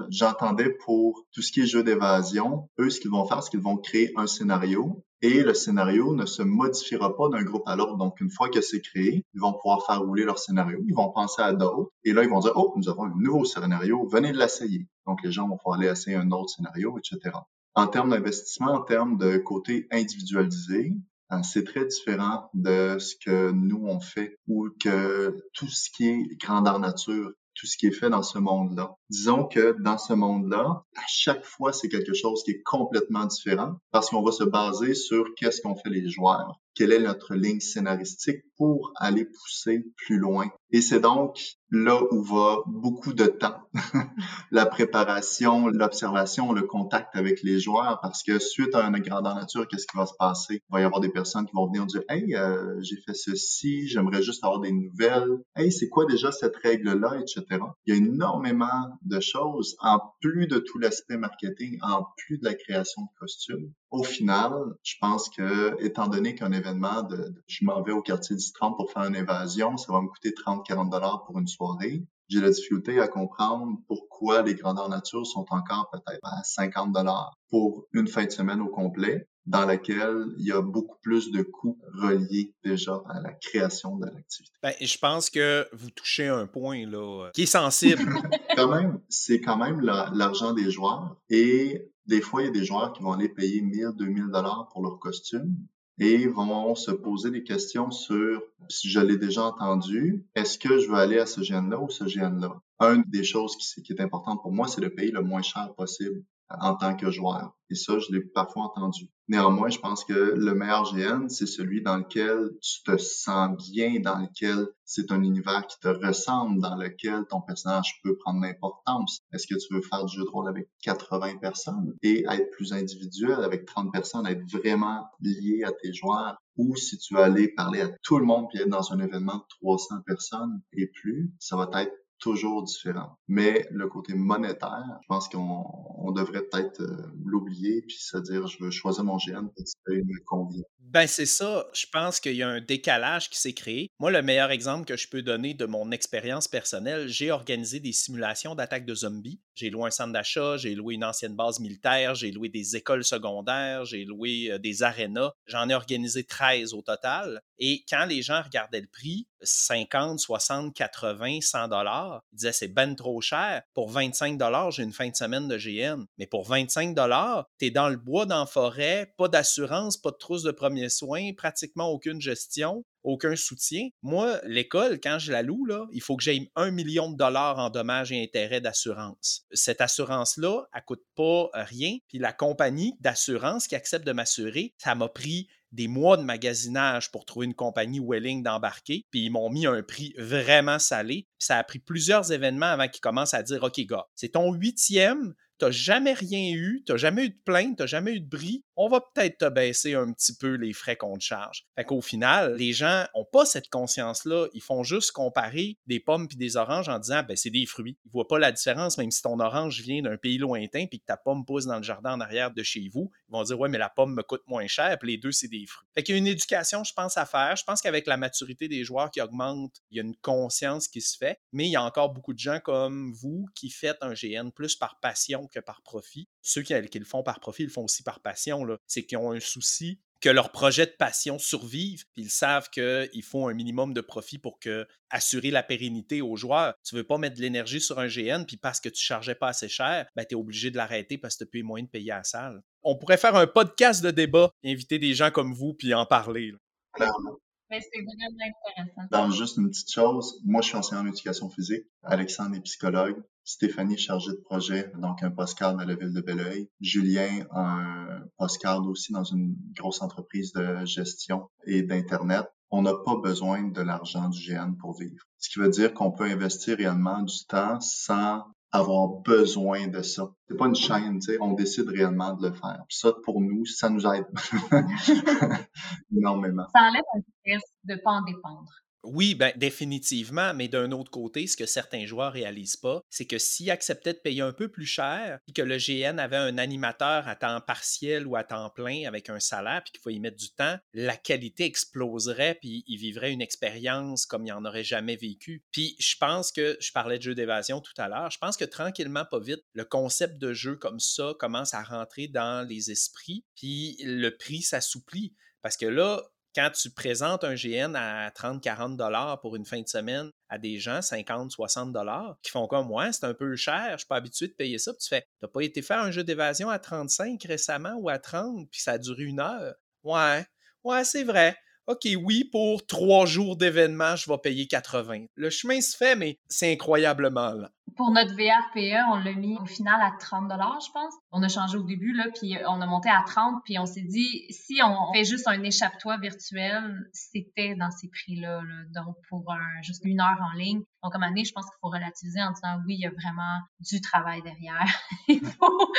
j'entendais pour tout ce qui est jeu d'évasion, eux, ce qu'ils vont faire, c'est qu'ils vont créer un scénario et le scénario ne se modifiera pas d'un groupe à l'autre. Donc, une fois que c'est créé, ils vont pouvoir faire rouler leur scénario, ils vont penser à d'autres, et là, ils vont dire, oh, nous avons un nouveau scénario, venez de l'essayer. Donc, les gens vont pouvoir aller essayer un autre scénario, etc. En termes d'investissement, en termes de côté individualisé, hein, c'est très différent de ce que nous on fait ou que tout ce qui est grandeur nature tout ce qui est fait dans ce monde-là. Disons que dans ce monde-là, à chaque fois, c'est quelque chose qui est complètement différent parce qu'on va se baser sur qu'est-ce qu'ont fait les joueurs, quelle est notre ligne scénaristique pour aller pousser plus loin. Et c'est donc là où va beaucoup de temps. la préparation, l'observation, le contact avec les joueurs, parce que suite à une grandeur nature, qu'est-ce qui va se passer? Il va y avoir des personnes qui vont venir dire, hey, euh, j'ai fait ceci, j'aimerais juste avoir des nouvelles. Hey, c'est quoi déjà cette règle-là, etc. Il y a énormément de choses, en plus de tout l'aspect marketing, en plus de la création de costumes. Au final, je pense que, étant donné qu'un événement de, je m'en vais au quartier du 30 pour faire une évasion, ça va me coûter 30-40 dollars pour une soirée. J'ai la difficulté à comprendre pourquoi les grandeurs nature sont encore peut-être à 50 dollars pour une fin de semaine au complet dans laquelle il y a beaucoup plus de coûts reliés déjà à la création de l'activité. Ben, je pense que vous touchez un point là, qui est sensible. quand même, c'est quand même l'argent des joueurs et des fois, il y a des joueurs qui vont aller payer 1000, 2000 dollars pour leur costume et vont se poser des questions sur si je l'ai déjà entendu, est-ce que je veux aller à ce gène-là ou ce gène-là? Une des choses qui, qui est importante pour moi, c'est de payer le moins cher possible en tant que joueur. Et ça, je l'ai parfois entendu. Néanmoins, je pense que le meilleur GN, c'est celui dans lequel tu te sens bien, dans lequel c'est un univers qui te ressemble, dans lequel ton personnage peut prendre l'importance. Est-ce que tu veux faire du jeu de rôle avec 80 personnes et être plus individuel avec 30 personnes, être vraiment lié à tes joueurs? Ou si tu veux aller parler à tout le monde puis être dans un événement de 300 personnes et plus, ça va être toujours différent. Mais le côté monétaire, je pense qu'on devrait peut-être euh, l'oublier puis se dire je veux choisir mon GN parce que me convient. Ben, c'est ça. Je pense qu'il y a un décalage qui s'est créé. Moi, le meilleur exemple que je peux donner de mon expérience personnelle, j'ai organisé des simulations d'attaques de zombies. J'ai loué un centre d'achat, j'ai loué une ancienne base militaire, j'ai loué des écoles secondaires, j'ai loué euh, des arénas. J'en ai organisé 13 au total. Et quand les gens regardaient le prix, 50, 60, 80, 100 dollars, ils disaient c'est ben trop cher. Pour 25 dollars, j'ai une fin de semaine de GN. Mais pour 25 dollars, tu es dans le bois, dans la forêt, pas d'assurance, pas de trousse de premiers soins, pratiquement aucune gestion aucun soutien. Moi, l'école, quand je la loue, là, il faut que j'aie un million de dollars en dommages et intérêts d'assurance. Cette assurance-là, elle coûte pas rien. Puis la compagnie d'assurance qui accepte de m'assurer, ça m'a pris des mois de magasinage pour trouver une compagnie Welling d'embarquer, puis ils m'ont mis un prix vraiment salé. ça a pris plusieurs événements avant qu'ils commencent à dire OK, gars, c'est ton huitième, t'as jamais rien eu, t'as jamais eu de plainte, t'as jamais eu de bris, on va peut-être te baisser un petit peu les frais qu'on te charge. Fait qu'au final, les gens ont pas cette conscience-là. Ils font juste comparer des pommes puis des oranges en disant, ben, c'est des fruits. Ils voient pas la différence, même si ton orange vient d'un pays lointain puis que ta pomme pousse dans le jardin en arrière de chez vous. Ils vont dire, ouais, mais la pomme me coûte moins cher, puis les deux, c'est des fruits. Fait qu'il y a une éducation, je pense, à faire. Je pense qu'avec la maturité des joueurs qui augmente, il y a une conscience qui se fait, mais il y a encore beaucoup de gens comme vous qui faites un GN plus par passion que par profit. Ceux qui, qui le font par profit, ils le font aussi par passion c'est qu'ils ont un souci que leur projet de passion survive, puis ils savent qu'il faut un minimum de profit pour que, assurer la pérennité aux joueurs. Tu veux pas mettre de l'énergie sur un GN, puis parce que tu chargeais pas assez cher, ben, tu es obligé de l'arrêter parce que tu plus moyen de payer à la salle. On pourrait faire un podcast de débat, inviter des gens comme vous, puis en parler. Clairement. Mais c'est vraiment intéressant. Dans juste une petite chose, moi je suis enseignant en éducation physique, Alexandre est psychologue, Stéphanie chargée de projet, donc un postcard dans la ville de Belleuil, Julien un postcard aussi dans une grosse entreprise de gestion et d'internet. On n'a pas besoin de l'argent du GN pour vivre. Ce qui veut dire qu'on peut investir réellement du temps sans avoir besoin de ça. C'est pas une chaîne, tu sais, on décide réellement de le faire. Puis ça, pour nous, ça nous aide énormément. Ça enlève un stress de pas en dépendre. Oui, ben, définitivement, mais d'un autre côté, ce que certains joueurs réalisent pas, c'est que s'ils acceptaient de payer un peu plus cher, puis que le GN avait un animateur à temps partiel ou à temps plein avec un salaire, puis qu'il faut y mettre du temps, la qualité exploserait, puis ils vivraient une expérience comme ils n'en auraient jamais vécu. Puis je pense que, je parlais de jeu d'évasion tout à l'heure, je pense que tranquillement, pas vite, le concept de jeu comme ça commence à rentrer dans les esprits, puis le prix s'assouplit. Parce que là, quand tu présentes un GN à 30-40 dollars pour une fin de semaine à des gens, 50-60 dollars, qui font comme moi, c'est un peu cher, je suis pas habitué de payer ça. Puis tu fais, t'as pas été faire un jeu d'évasion à 35 récemment ou à 30, puis ça a duré une heure. Ouais, ouais, c'est vrai. OK, oui, pour trois jours d'événement, je vais payer 80. Le chemin se fait, mais c'est incroyablement lent. Pour notre VRPE, on l'a mis au final à 30 je pense. On a changé au début, là, puis on a monté à 30, puis on s'est dit, si on fait juste un échappe-toi virtuel, c'était dans ces prix-là, donc pour un, juste une heure en ligne. Donc, moment donné, je pense qu'il faut relativiser en disant, oui, il y a vraiment du travail derrière. il faut,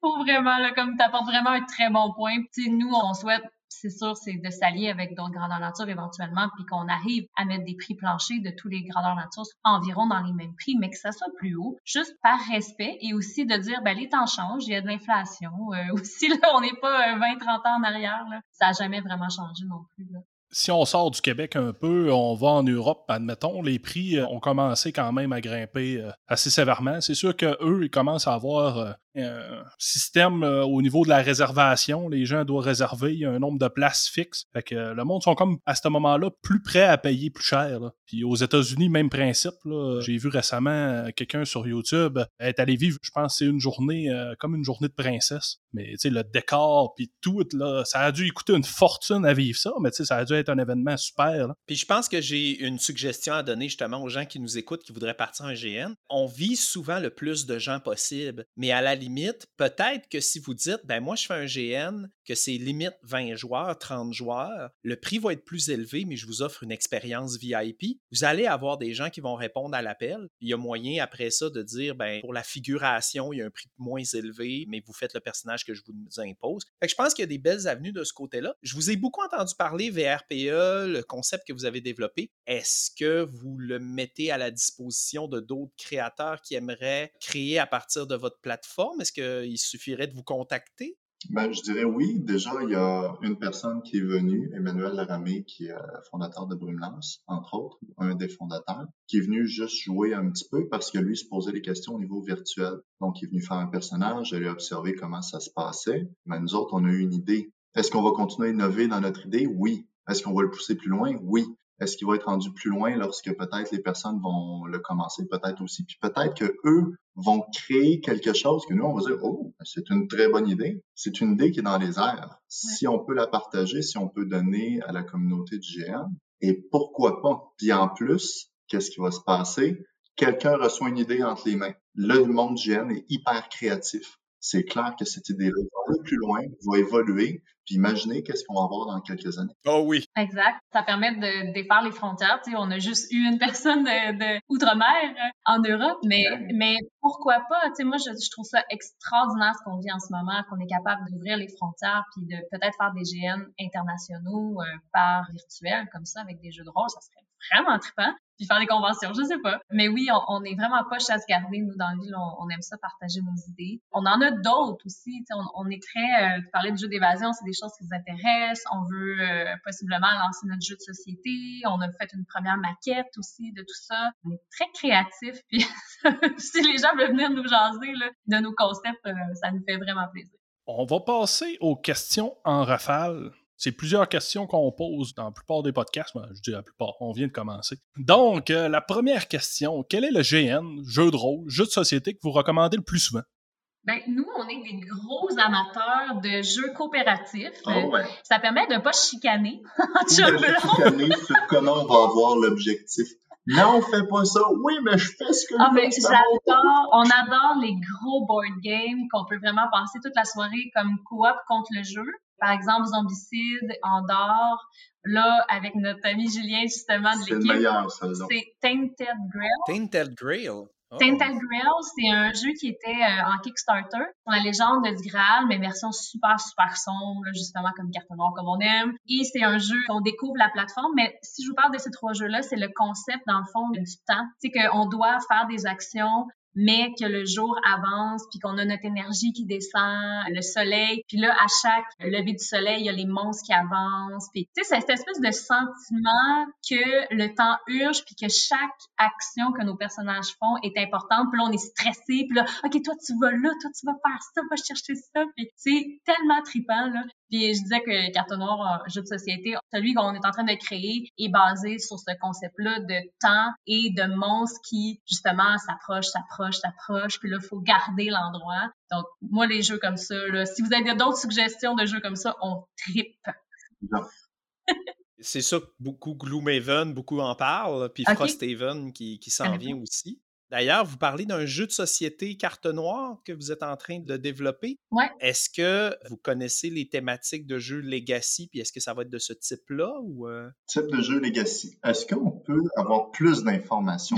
faut vraiment, là, comme tu apportes vraiment un très bon point. Puis, nous, on souhaite c'est sûr, c'est de s'allier avec d'autres grandeurs nature éventuellement, puis qu'on arrive à mettre des prix planchers de tous les grandeurs nature environ dans les mêmes prix, mais que ça soit plus haut, juste par respect et aussi de dire, ben, les temps changent, il y a de l'inflation. Euh, aussi, là, on n'est pas 20, euh, 30 ans en arrière, là. Ça n'a jamais vraiment changé non plus, là si on sort du Québec un peu, on va en Europe, admettons, les prix euh, ont commencé quand même à grimper assez sévèrement. C'est sûr qu'eux, ils commencent à avoir un système euh, au niveau de la réservation. Les gens doivent réserver, il y a un nombre de places fixes. Fait que euh, le monde sont comme à ce moment-là plus prêts à payer plus cher. Puis aux États-Unis, même principe. J'ai vu récemment euh, quelqu'un sur YouTube être allé vivre, je pense, c'est une journée comme une journée de princesse. Mais tu sais, le décor puis tout, là, ça a dû coûter une fortune à vivre ça, mais tu sais, ça a dû être un événement super. Puis je pense que j'ai une suggestion à donner justement aux gens qui nous écoutent, qui voudraient partir en GN. On vit souvent le plus de gens possible, mais à la limite, peut-être que si vous dites, ben moi je fais un GN, que c'est limite 20 joueurs, 30 joueurs, le prix va être plus élevé, mais je vous offre une expérience VIP. Vous allez avoir des gens qui vont répondre à l'appel. Il y a moyen après ça de dire, ben pour la figuration, il y a un prix moins élevé, mais vous faites le personnage que je vous impose. Je pense qu'il y a des belles avenues de ce côté-là. Je vous ai beaucoup entendu parler VRPE, le concept que vous avez développé. Est-ce que vous le mettez à la disposition de d'autres créateurs qui aimeraient créer à partir de votre plateforme? Est-ce qu'il suffirait de vous contacter? Ben, je dirais oui. Déjà, il y a une personne qui est venue, Emmanuel Laramé, qui est euh, fondateur de Brumelance, entre autres, un des fondateurs, qui est venu juste jouer un petit peu parce que lui se posait des questions au niveau virtuel. Donc, il est venu faire un personnage, aller observer comment ça se passait. Mais nous autres, on a eu une idée. Est-ce qu'on va continuer à innover dans notre idée? Oui. Est-ce qu'on va le pousser plus loin? Oui. Est-ce qu'il va être rendu plus loin lorsque peut-être les personnes vont le commencer, peut-être aussi? Puis peut-être que eux vont créer quelque chose que nous, on va dire, oh, c'est une très bonne idée. C'est une idée qui est dans les airs. Si on peut la partager, si on peut donner à la communauté du GN, et pourquoi pas? Puis en plus, qu'est-ce qui va se passer? Quelqu'un reçoit une idée entre les mains. Le monde du GN est hyper créatif c'est clair que cette idée-là va aller plus loin, va évoluer, puis imaginez qu'est-ce qu'on va avoir dans quelques années. Oh oui. Exact. Ça permet de défaire les frontières. Tu sais, on a juste eu une personne de, outre-mer euh, en Europe, mais, mais pourquoi pas? Tu sais, moi, je, je trouve ça extraordinaire ce qu'on vit en ce moment, qu'on est capable d'ouvrir les frontières, puis de peut-être faire des GN internationaux euh, par virtuel, comme ça, avec des jeux de rôle. Ça serait vraiment trippant puis faire des conventions, je sais pas. Mais oui, on, on est vraiment pas chasse gardée, nous, dans le ville, on, aime ça partager nos idées. On en a d'autres aussi, on, on est très, euh, tu parlais de jeux d'évasion, c'est des choses qui nous intéressent, on veut euh, possiblement lancer notre jeu de société, on a fait une première maquette aussi de tout ça. On est très créatifs, puis si les gens veulent venir nous jaser là, de nos concepts, euh, ça nous fait vraiment plaisir. On va passer aux questions en rafale. C'est plusieurs questions qu'on pose dans la plupart des podcasts. je dis la plupart, on vient de commencer. Donc, euh, la première question, quel est le GN, jeu de rôle, jeu de société que vous recommandez le plus souvent? Ben, nous, on est des gros amateurs de jeux coopératifs. Ah ouais. Ça permet de ne pas chicaner. de chicaner sur comment on va avoir l'objectif. Non, on fait pas ça. Oui, mais je fais ce que ah, mais j'adore. On adore les gros board games qu'on peut vraiment passer toute la soirée comme coop contre le jeu. Par exemple, Zombicide, Andorre. Là, avec notre ami Julien, justement, de l'équipe. C'est Tainted Grail. Tainted Grail? Oh. Tainted Grail, c'est un jeu qui était euh, en Kickstarter, la légende de Graal, mais version super, super sombre, justement comme carte noire comme on aime. Et c'est un jeu qu'on découvre la plateforme, mais si je vous parle de ces trois jeux-là, c'est le concept, dans le fond, du temps. C'est qu'on doit faire des actions mais que le jour avance, puis qu'on a notre énergie qui descend, le soleil, puis là, à chaque lever du soleil, il y a les monstres qui avancent, puis tu sais, c'est cette espèce de sentiment que le temps urge, puis que chaque action que nos personnages font est importante, puis là, on est stressé, puis là, OK, toi, tu vas là, toi, tu vas faire ça, va chercher ça, puis c'est tellement trippant, là. Puis je disais que Carton Noir, jeu de société, celui qu'on est en train de créer est basé sur ce concept-là de temps et de monstres qui, justement, s'approchent, s'approchent, s'approchent, puis là, il faut garder l'endroit. Donc, moi, les jeux comme ça, là, si vous avez d'autres suggestions de jeux comme ça, on trippe. C'est ça que beaucoup Gloomhaven, beaucoup en parlent, puis Frosthaven qui, qui s'en vient aussi. D'ailleurs, vous parlez d'un jeu de société carte noire que vous êtes en train de développer. Ouais. Est-ce que vous connaissez les thématiques de jeux Legacy, puis est-ce que ça va être de ce type-là ou euh? Type de jeu Legacy. Est-ce qu'on peut avoir plus d'informations?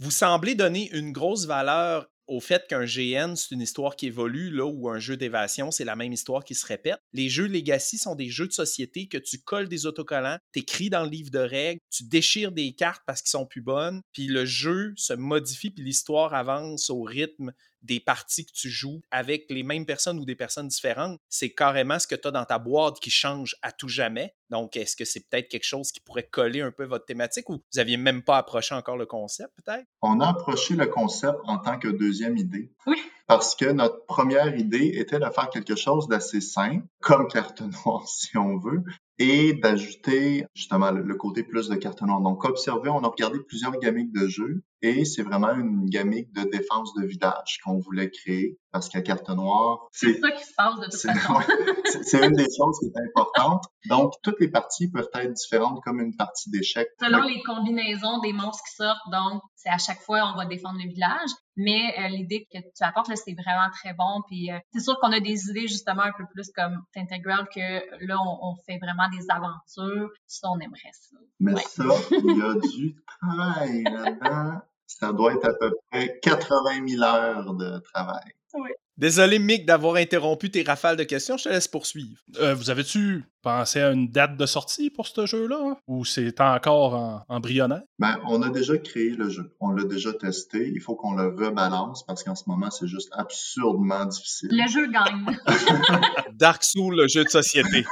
vous semblez donner une grosse valeur au fait qu'un GN, c'est une histoire qui évolue, là où un jeu d'évasion, c'est la même histoire qui se répète. Les jeux Legacy sont des jeux de société que tu colles des autocollants, t'écris dans le livre de règles, tu déchires des cartes parce qu'ils sont plus bonnes, puis le jeu se modifie, puis l'histoire avance au rythme des parties que tu joues avec les mêmes personnes ou des personnes différentes, c'est carrément ce que tu as dans ta boîte qui change à tout jamais. Donc, est-ce que c'est peut-être quelque chose qui pourrait coller un peu votre thématique ou vous n'aviez même pas approché encore le concept, peut-être? On a approché le concept en tant que deuxième idée. Oui. Parce que notre première idée était de faire quelque chose d'assez simple, comme carte noire si on veut, et d'ajouter justement le, côté plus de carte noire. Donc, observez, on a regardé plusieurs gamiques de jeux et c'est vraiment une gamique de défense de village qu'on voulait créer parce qu'à carte noire, c'est ça qui se passe de toute façon. c'est une des choses qui est importante. Donc, toutes les parties peuvent être différentes comme une partie d'échecs. Selon les combinaisons des monstres qui sortent, donc c'est à chaque fois on va défendre le village. Mais euh, l'idée que tu apportes là, c'est vraiment très bon. Puis euh, c'est sûr qu'on a des idées justement un peu plus comme Tintegral que là on, fait vraiment des aventures. Ça, on aimerait ça. Mais ça, il y a du travail là-dedans. Ça doit être à peu près 80 000 heures de travail. Oui. Désolé, Mick, d'avoir interrompu tes rafales de questions. Je te laisse poursuivre. Euh, vous avez-tu pensé à une date de sortie pour ce jeu-là? Ou c'est encore en embryonnaire? Ben, on a déjà créé le jeu. On l'a déjà testé. Il faut qu'on le rebalance parce qu'en ce moment, c'est juste absurdement difficile. Le jeu gagne. Dark Souls, le jeu de société.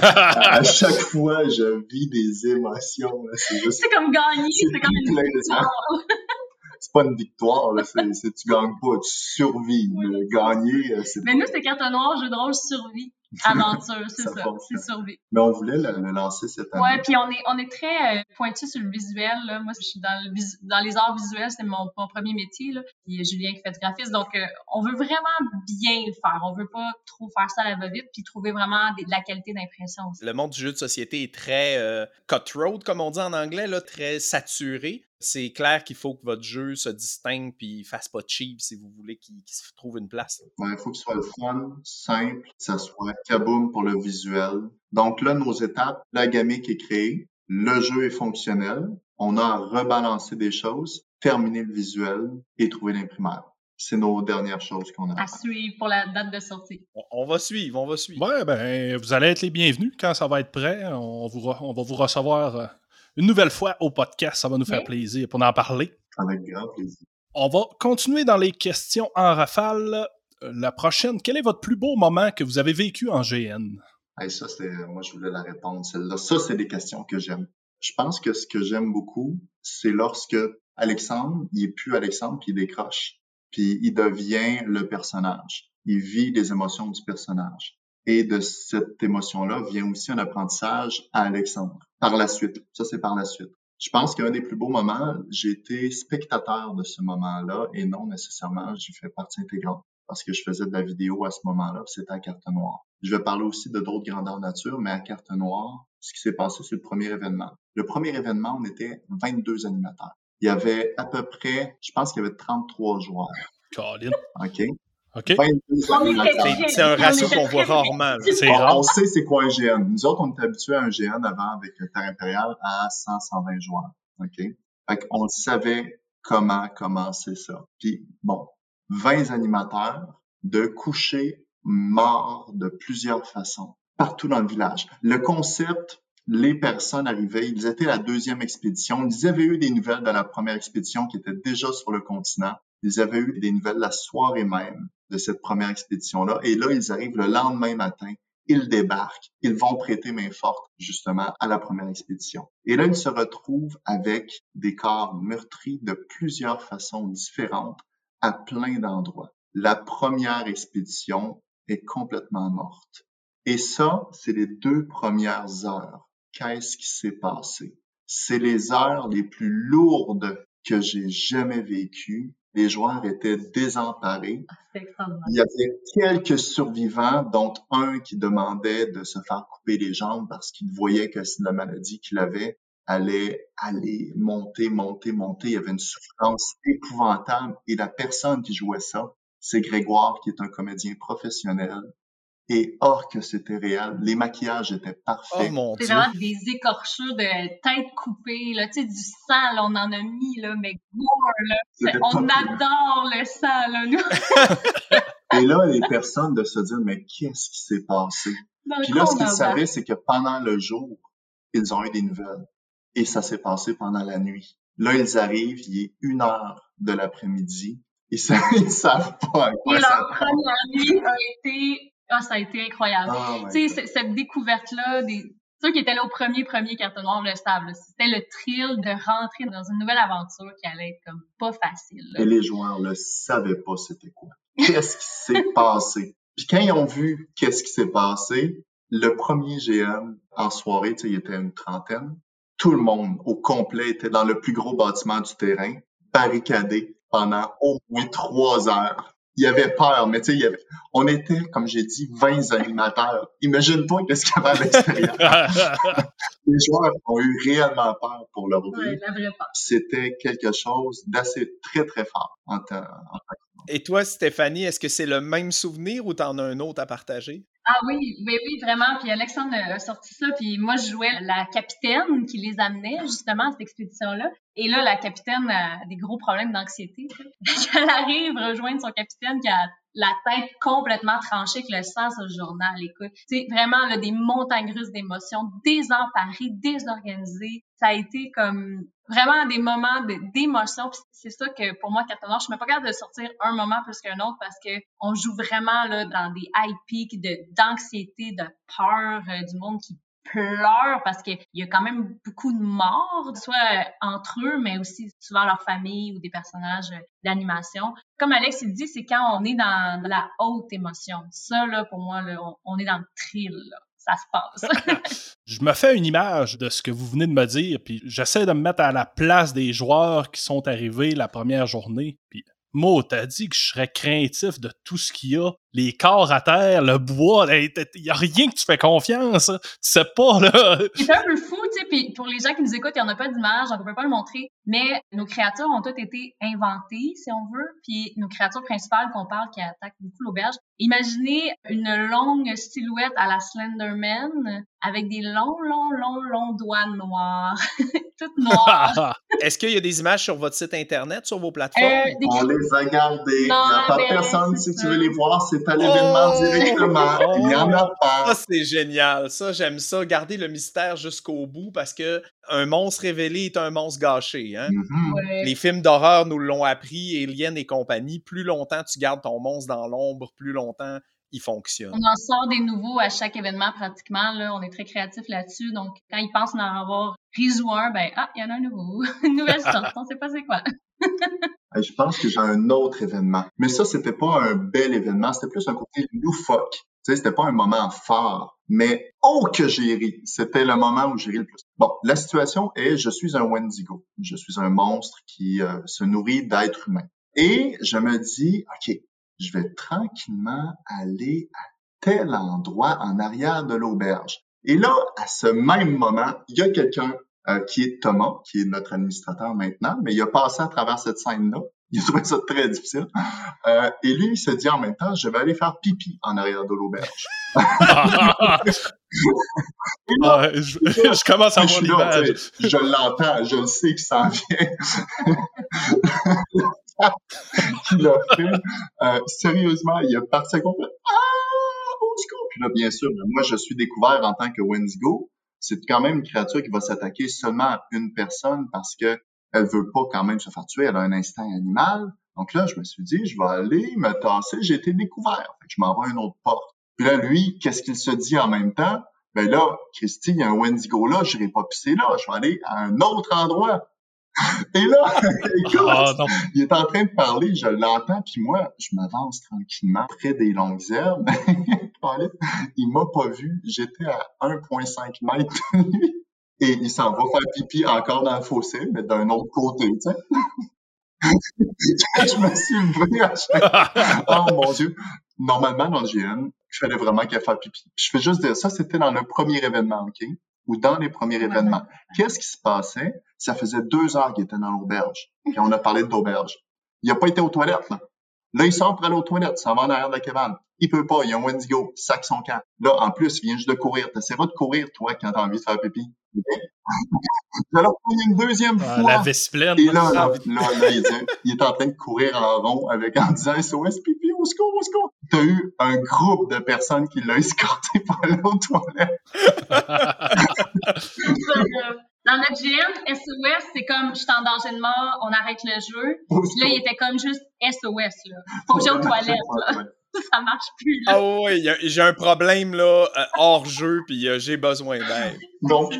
à chaque fois, je vis des émotions. C'est juste... C'est comme gagner, c'est comme une. c'est pas une victoire, là. C'est, c'est- tu gagnes pas, tu survis. Le gagner, euh, c'est Mais nous, c'est carte noire, jeu de rôle, survie, aventure, c'est Ça c'est survie. Mais on voulait le, le lancer cette année. Ouais, puis on est, on est très euh, pointu sur le visuel. Là. Moi, je suis dans, le vis- dans les arts visuels, c'est mon, mon premier métier. Là. Puis euh, Julien qui fait du graphisme. Donc, euh, on veut vraiment bien le faire. On veut pas trop faire ça à la va-vite, puis trouver vraiment des- de la qualité d'impression aussi. Le monde du jeu de société est très euh, cutthroat, comme on dit en anglais, là, très saturé. C'est clair qu'il faut que votre jeu se distingue puis fasse pas cheap si vous voulez qu'il se trouve une place. Il faut que ce soit le fun, simple, que ça soit kaboom pour le visuel. Donc là, nos étapes, la gamique est créée, le jeu est fonctionnel, on a à rebalancer des choses, terminer le visuel et trouver l'imprimaire. C'est nos dernières choses qu'on a. À suivre pour la date de sortie. On, va suivre, on va suivre. Ouais, ben, vous allez être les bienvenus quand ça va être prêt. On, vous re- on va vous recevoir euh, une nouvelle fois au podcast. Ça va nous faire Oui. plaisir pour en parler. Avec grand plaisir. On va continuer dans les questions en rafale. Euh, La prochaine, quel est votre plus beau moment que vous avez vécu en GN? Hey, ça, c'est, moi, je voulais la répondre, celle-là. Ça, c'est des questions que j'aime. Je pense que ce que j'aime beaucoup, c'est lorsque Alexandre, il est plus Alexandre, puis il décroche. Puis il devient le personnage. Il vit les émotions du personnage. Et de cette émotion-là vient aussi un apprentissage à Alexandre. Par la suite. Ça, c'est par la suite. Je pense qu'un des plus beaux moments, j'ai été spectateur de ce moment-là et non nécessairement j'y fais partie intégrante parce que je faisais de la vidéo à ce moment-là, c'était à carte noire. Je vais parler aussi de d'autres grandeurs nature, mais à carte noire, ce qui s'est passé, c'est le premier événement. Le premier événement, on était 22 animateurs. Il y avait à peu près, je pense qu'il y avait 33 joueurs. Colin. OK? OK? 22 On était animateurs. C'est un On ratio qu'on voit rarement. C'est On, rare. on sait c'est quoi un GN. Nous autres, on était habitués à un GN avant avec le Terre Impérial à 100, 120 joueurs. OK? Fait qu'on savait comment commencer ça. Puis, bon, 20 animateurs de coucher morts de plusieurs façons, partout dans le village. Le concept, les personnes arrivaient, ils étaient la deuxième expédition. Ils avaient eu des nouvelles de la première expédition qui était déjà sur le continent. Ils avaient eu des nouvelles la soirée même de cette première expédition-là. Et là, ils arrivent le lendemain matin ils débarquent, ils vont prêter main forte justement à la première expédition. Et là, ils se retrouvent avec des corps meurtris de plusieurs façons différentes à plein d'endroits. La première expédition est complètement morte. Et ça, c'est les deux premières heures. Qu'est-ce qui s'est passé? C'est les heures les plus lourdes que j'ai jamais vécues. Les joueurs étaient désemparés. Extraordinaire. Il y avait quelques survivants, dont un qui demandait de se faire couper les jambes parce qu'il voyait que la maladie qu'il avait allait aller monter, monter, monter. Il y avait une souffrance épouvantable. Et la personne qui jouait ça, c'est Grégoire, qui est un comédien professionnel. Et or que c'était réel, les maquillages étaient Oh parfaits. mon C'est dieu. vraiment des écorchures de tête coupée, là, tu sais, du sang, là, on en a mis, là, mais gore, On adore le sang, là, nous. Et là, les personnes de se dire, mais qu'est-ce qui s'est passé? Dans Puis là, ce qu'ils savaient, c'est que pendant le jour, ils ont eu des nouvelles. Et ça s'est passé pendant la nuit. Là, ils arrivent, il est une heure de l'après-midi. Ils savent, ils savent pas à Et ça leur première nuit a été, ah, ça a été incroyable. Ah, tu sais, cette découverte-là, des, ceux qui étaient là au premier, premier carton noir le là. C'était le thrill de rentrer dans une nouvelle aventure qui allait être comme pas facile, là. Et les joueurs ne savaient pas c'était quoi. Qu'est-ce qui s'est passé? Puis quand ils ont vu qu'est-ce qui s'est passé, le premier GM en soirée, tu sais, il était une trentaine. Tout le monde au complet était dans le plus gros bâtiment du terrain, barricadé pendant au moins trois heures. Il y avait peur, mais tu sais, il y avait... on était, comme j'ai dit, 20 animateurs. Imagine-toi qu'est-ce qu'il y avait à l'extérieur? Les joueurs ont eu réellement peur pour leur vie. Ouais. C'était quelque chose d'assez très, très fort en Et toi, Stéphanie, est-ce que c'est le même souvenir ou t'en as un autre à partager? Ah oui, oui, oui, vraiment. Puis Alexandre a sorti ça. Puis moi, je jouais la capitaine qui les amenait justement à cette expédition-là. Et là, la capitaine a des gros problèmes d'anxiété. Elle arrive rejoindre son capitaine qui a la tête complètement tranchée avec le sur le journal. Écoute, c'est vraiment là, des montagnes russes d'émotions, désemparées, désorganisées. Ça a été comme vraiment des moments d'émotion. C'est ça que pour moi, Captain je ne me pas capable de sortir un moment plus qu'un autre parce que on joue vraiment là dans des high peaks d'anxiété, de, peur, euh, du monde qui pleure parce qu'il y a quand même beaucoup de morts, soit entre eux, mais aussi souvent leur famille ou des personnages d'animation. Comme Alex il dit, c'est quand on est dans la haute émotion. Ça, là, pour moi, là, on, est dans le thrill. ça se passe. je me fais une image de ce que vous venez de me dire, puis j'essaie de me mettre à la place des joueurs qui sont arrivés la première journée. Puis Mo, t'as dit que je serais craintif de tout ce qu'il y a. Les corps à terre, le bois, il y a rien que tu fais confiance. Tu sais pas, là. C'est un fou, puis pour les gens qui nous écoutent, il n'y en a pas d'image, on peut pas le montrer, mais nos créatures ont toutes été inventées, si on veut, puis nos créatures principales qu'on parle qui attaquent beaucoup l'auberge. Imaginez une longue silhouette à la Slenderman avec des longs, longs, longs, longs doigts noirs, toutes noires. Est-ce qu'il y a des images sur votre site Internet, sur vos plateformes? Euh, on les a gardées. Il n'y a pas personne, si tu veux les voir, c'est à l'événement oh! directement. Il n'y en a pas. Ça, c'est génial. Ça, j'aime ça. Garder le mystère jusqu'au bout parce que un monstre révélé est un monstre gâché. Hein? Mm-hmm. Les films d'horreur nous l'ont appris, Alien et compagnie. Plus longtemps tu gardes ton monstre dans l'ombre, plus longtemps il fonctionne. On en sort des nouveaux à chaque événement pratiquement. Là. On est très créatif là-dessus. Donc, quand ils pensent en avoir résolu un, ben, ah, il y en a un nouveau. Une nouvelle sorte. on sait pas c'est quoi. je pense que j'ai un autre événement. Mais ça, c'était pas un bel événement. C'était plus un côté loufoque. Tu sais, c'était pas un moment fort. Mais oh que j'ai ri! C'était le moment où j'ai ri le plus. Bon, la situation est, je suis un Wendigo. Je suis un monstre qui euh, se nourrit d'êtres humains. Et je me dis, OK, je vais tranquillement aller à tel endroit en arrière de l'auberge. Et là, à ce même moment, il y a quelqu'un euh, qui est Thomas, qui est notre administrateur maintenant, mais il a passé à travers cette scène-là. Il a trouvé ça très difficile. Euh, et lui, il se dit en même temps, je vais aller faire pipi en arrière de l'auberge. Ah, je, commence à voir l'image. Je l'entends, je le sais qu'il s'en vient. qu'il a fait. Euh, sérieusement, il a parti complètement. Ah, au Puis là, bien sûr, moi, je suis découvert en tant que Wendigo. C'est quand même une créature qui va s'attaquer seulement à une personne parce que elle veut pas quand même se faire tuer. Elle a un instinct animal. Donc là, je me suis dit, je vais aller me tasser. J'ai été découvert. je m'en vais à une autre porte. Puis là, lui, qu'est-ce qu'il se dit en même temps? Ben là, Christy, il y a un Wendigo là, je n'irai pas pisser là. Je vais aller à un autre endroit. Et là, écoute, ah, il est en train de parler, je l'entends, puis moi, je m'avance tranquillement près des longues herbes. il m'a pas vu, j'étais à 1,5 mètres de lui. Et il s'en va faire pipi encore dans le fossé, mais d'un autre côté, tu sais. je me suis levé à chaque... Oh mon Dieu. Normalement, dans le GN, je fallait vraiment qu'elle fasse pipi. Je fais juste dire ça, c'était dans le premier événement, OK? ou dans les premiers événements. Qu'est-ce qui se passait? Ça faisait deux heures qu'il était dans l'auberge. Et on a parlé d'auberge. Il n'a pas été aux toilettes, là. Là, il sort pour aller aux toilettes, ça va en arrière de la cabane. Il peut pas, il y a un Wendigo, sac son camp. Là, en plus, il vient juste de courir. T'essaieras de courir, toi, quand t'as envie de faire pipi. Alors, il y a une deuxième ah, fois. la veste pleine. Et là, là, là, il, il, est en train de courir en rond avec, en disant SOS pipi, au secours, au secours. T'as eu un groupe de personnes qui l'ont escorté pour aller aux toilettes. Dans notre GM, SOS, c'est comme je suis en danger de mort, on arrête le jeu. Puis là, il était comme juste SOS, là. Faut que j'aille aux toilettes, là. Ça marche plus. Là. Ah oui, j'ai un problème là, euh, hors jeu, puis euh, j'ai besoin d'aide. Donc,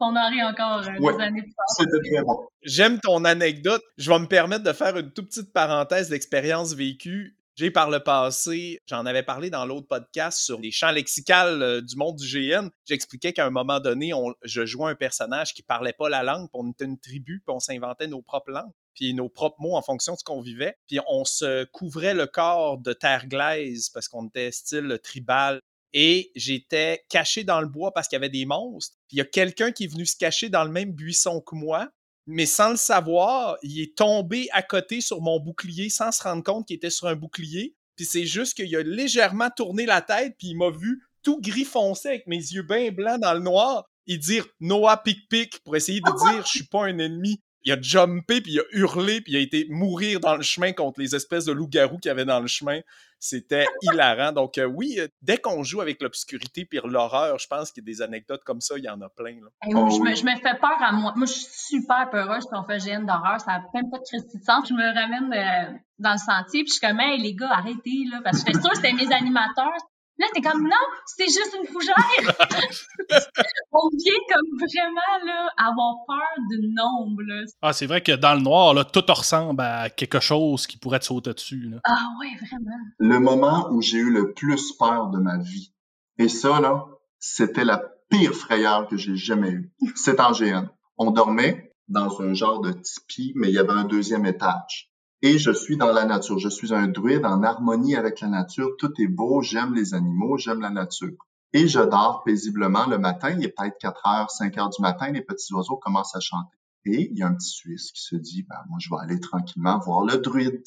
on aurait encore euh, des années de C'était très bon. J'aime ton anecdote. Je vais me permettre de faire une toute petite parenthèse d'expérience vécue. J'ai par le passé, j'en avais parlé dans l'autre podcast sur les champs lexicales euh, du monde du GN. J'expliquais qu'à un moment donné, on, je jouais un personnage qui parlait pas la langue, puis on était une tribu, puis on s'inventait nos propres langues, puis nos propres mots en fonction de ce qu'on vivait. Puis on se couvrait le corps de terre glaise parce qu'on était style tribal. Et j'étais caché dans le bois parce qu'il y avait des monstres. Puis il y a quelqu'un qui est venu se cacher dans le même buisson que moi mais sans le savoir, il est tombé à côté sur mon bouclier sans se rendre compte qu'il était sur un bouclier. Puis c'est juste qu'il a légèrement tourné la tête, puis il m'a vu tout gris foncé avec mes yeux bien blancs dans le noir et dire Noah pic pic pour essayer de dire je suis pas un ennemi. Il a jumpé, puis il a hurlé, puis il a été mourir dans le chemin contre les espèces de loups-garous qu'il y avait dans le chemin. C'était hilarant. Donc euh, oui, euh, dès qu'on joue avec l'obscurité puis l'horreur, je pense qu'il y a des anecdotes comme ça, il y en a plein. Là. Oui, je, me, je, me, fais peur à moi. Moi, je suis super peureuse quand on fait GN d'horreur. Ça n'a même pas de sens. Je me ramène euh, dans le sentier, puis je suis comme, hey, les gars, arrêtez, là. Parce que je suis sûre que c'était mes animateurs. Là, t'es comme, non, c'est juste une fougère. on vient comme vraiment, là, avoir peur du nombre, là. Ah, c'est vrai que dans le noir, là, tout ressemble à quelque chose qui pourrait te sauter dessus, là. Ah ouais, vraiment. Le moment où j'ai eu le plus peur de ma vie. Et ça, là, c'était la pire frayeur que j'ai jamais eue. C'est en GN. On dormait dans un genre de tipi, mais il y avait un deuxième étage et je suis dans la nature. Je suis un druide en harmonie avec la nature. Tout est beau, j'aime les animaux, j'aime la nature. Et je dors paisiblement le matin. Il est peut-être 4 heures, 5 heures du matin, les petits oiseaux commencent à chanter. Et il y a un petit Suisse qui se dit, ben, moi, je vais aller tranquillement voir le druide,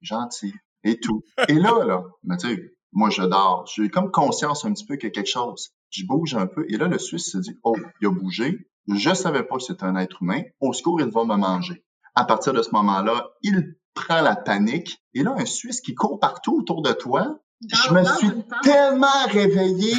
gentil, et tout. Et là, là, ben, moi, je dors. J'ai comme conscience un petit peu qu'il y a quelque chose. Je bouge un peu. Et là, le Suisse se dit, oh, il a bougé. Je savais pas que c'était un être humain. Au secours, il va me manger. À partir de ce moment-là, il prend la panique. Et là, un Suisse qui court partout autour de toi. je me suis tellement réveillé.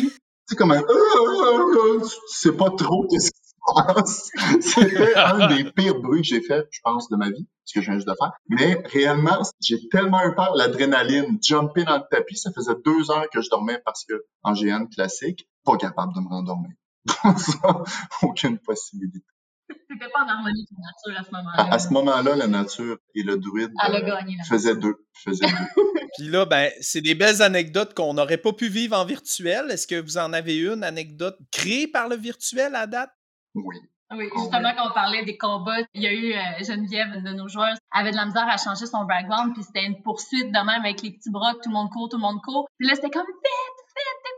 C'est comme un... Tu sais pas trop qu'est-ce qui se passe. C'était un des pires bruits que j'ai fait, je pense, de ma vie, ce que je viens juste de faire. Mais réellement, j'ai tellement eu peur, l'adrénaline, jumper dans le tapis, ça faisait deux heures que je dormais parce que en GN classique, pas capable de me rendormir. aucune possibilité. C'était pas en harmonie avec la nature à ce moment-là. À, ce moment-là, la nature et le druide euh, faisaient deux. Faisaient deux. Puis là, ben, c'est des belles anecdotes qu'on n'aurait pas pu vivre en virtuel. Est-ce que vous en avez une anecdote créée par le virtuel à date? Oui. Oui, justement, quand on parlait des combats, il y a eu euh, Geneviève, une de nos joueurs, avait de la misère à changer son background, puis c'était une poursuite de même avec les petits bras, tout le monde court, tout le monde court. Puis là, c'était comme vite,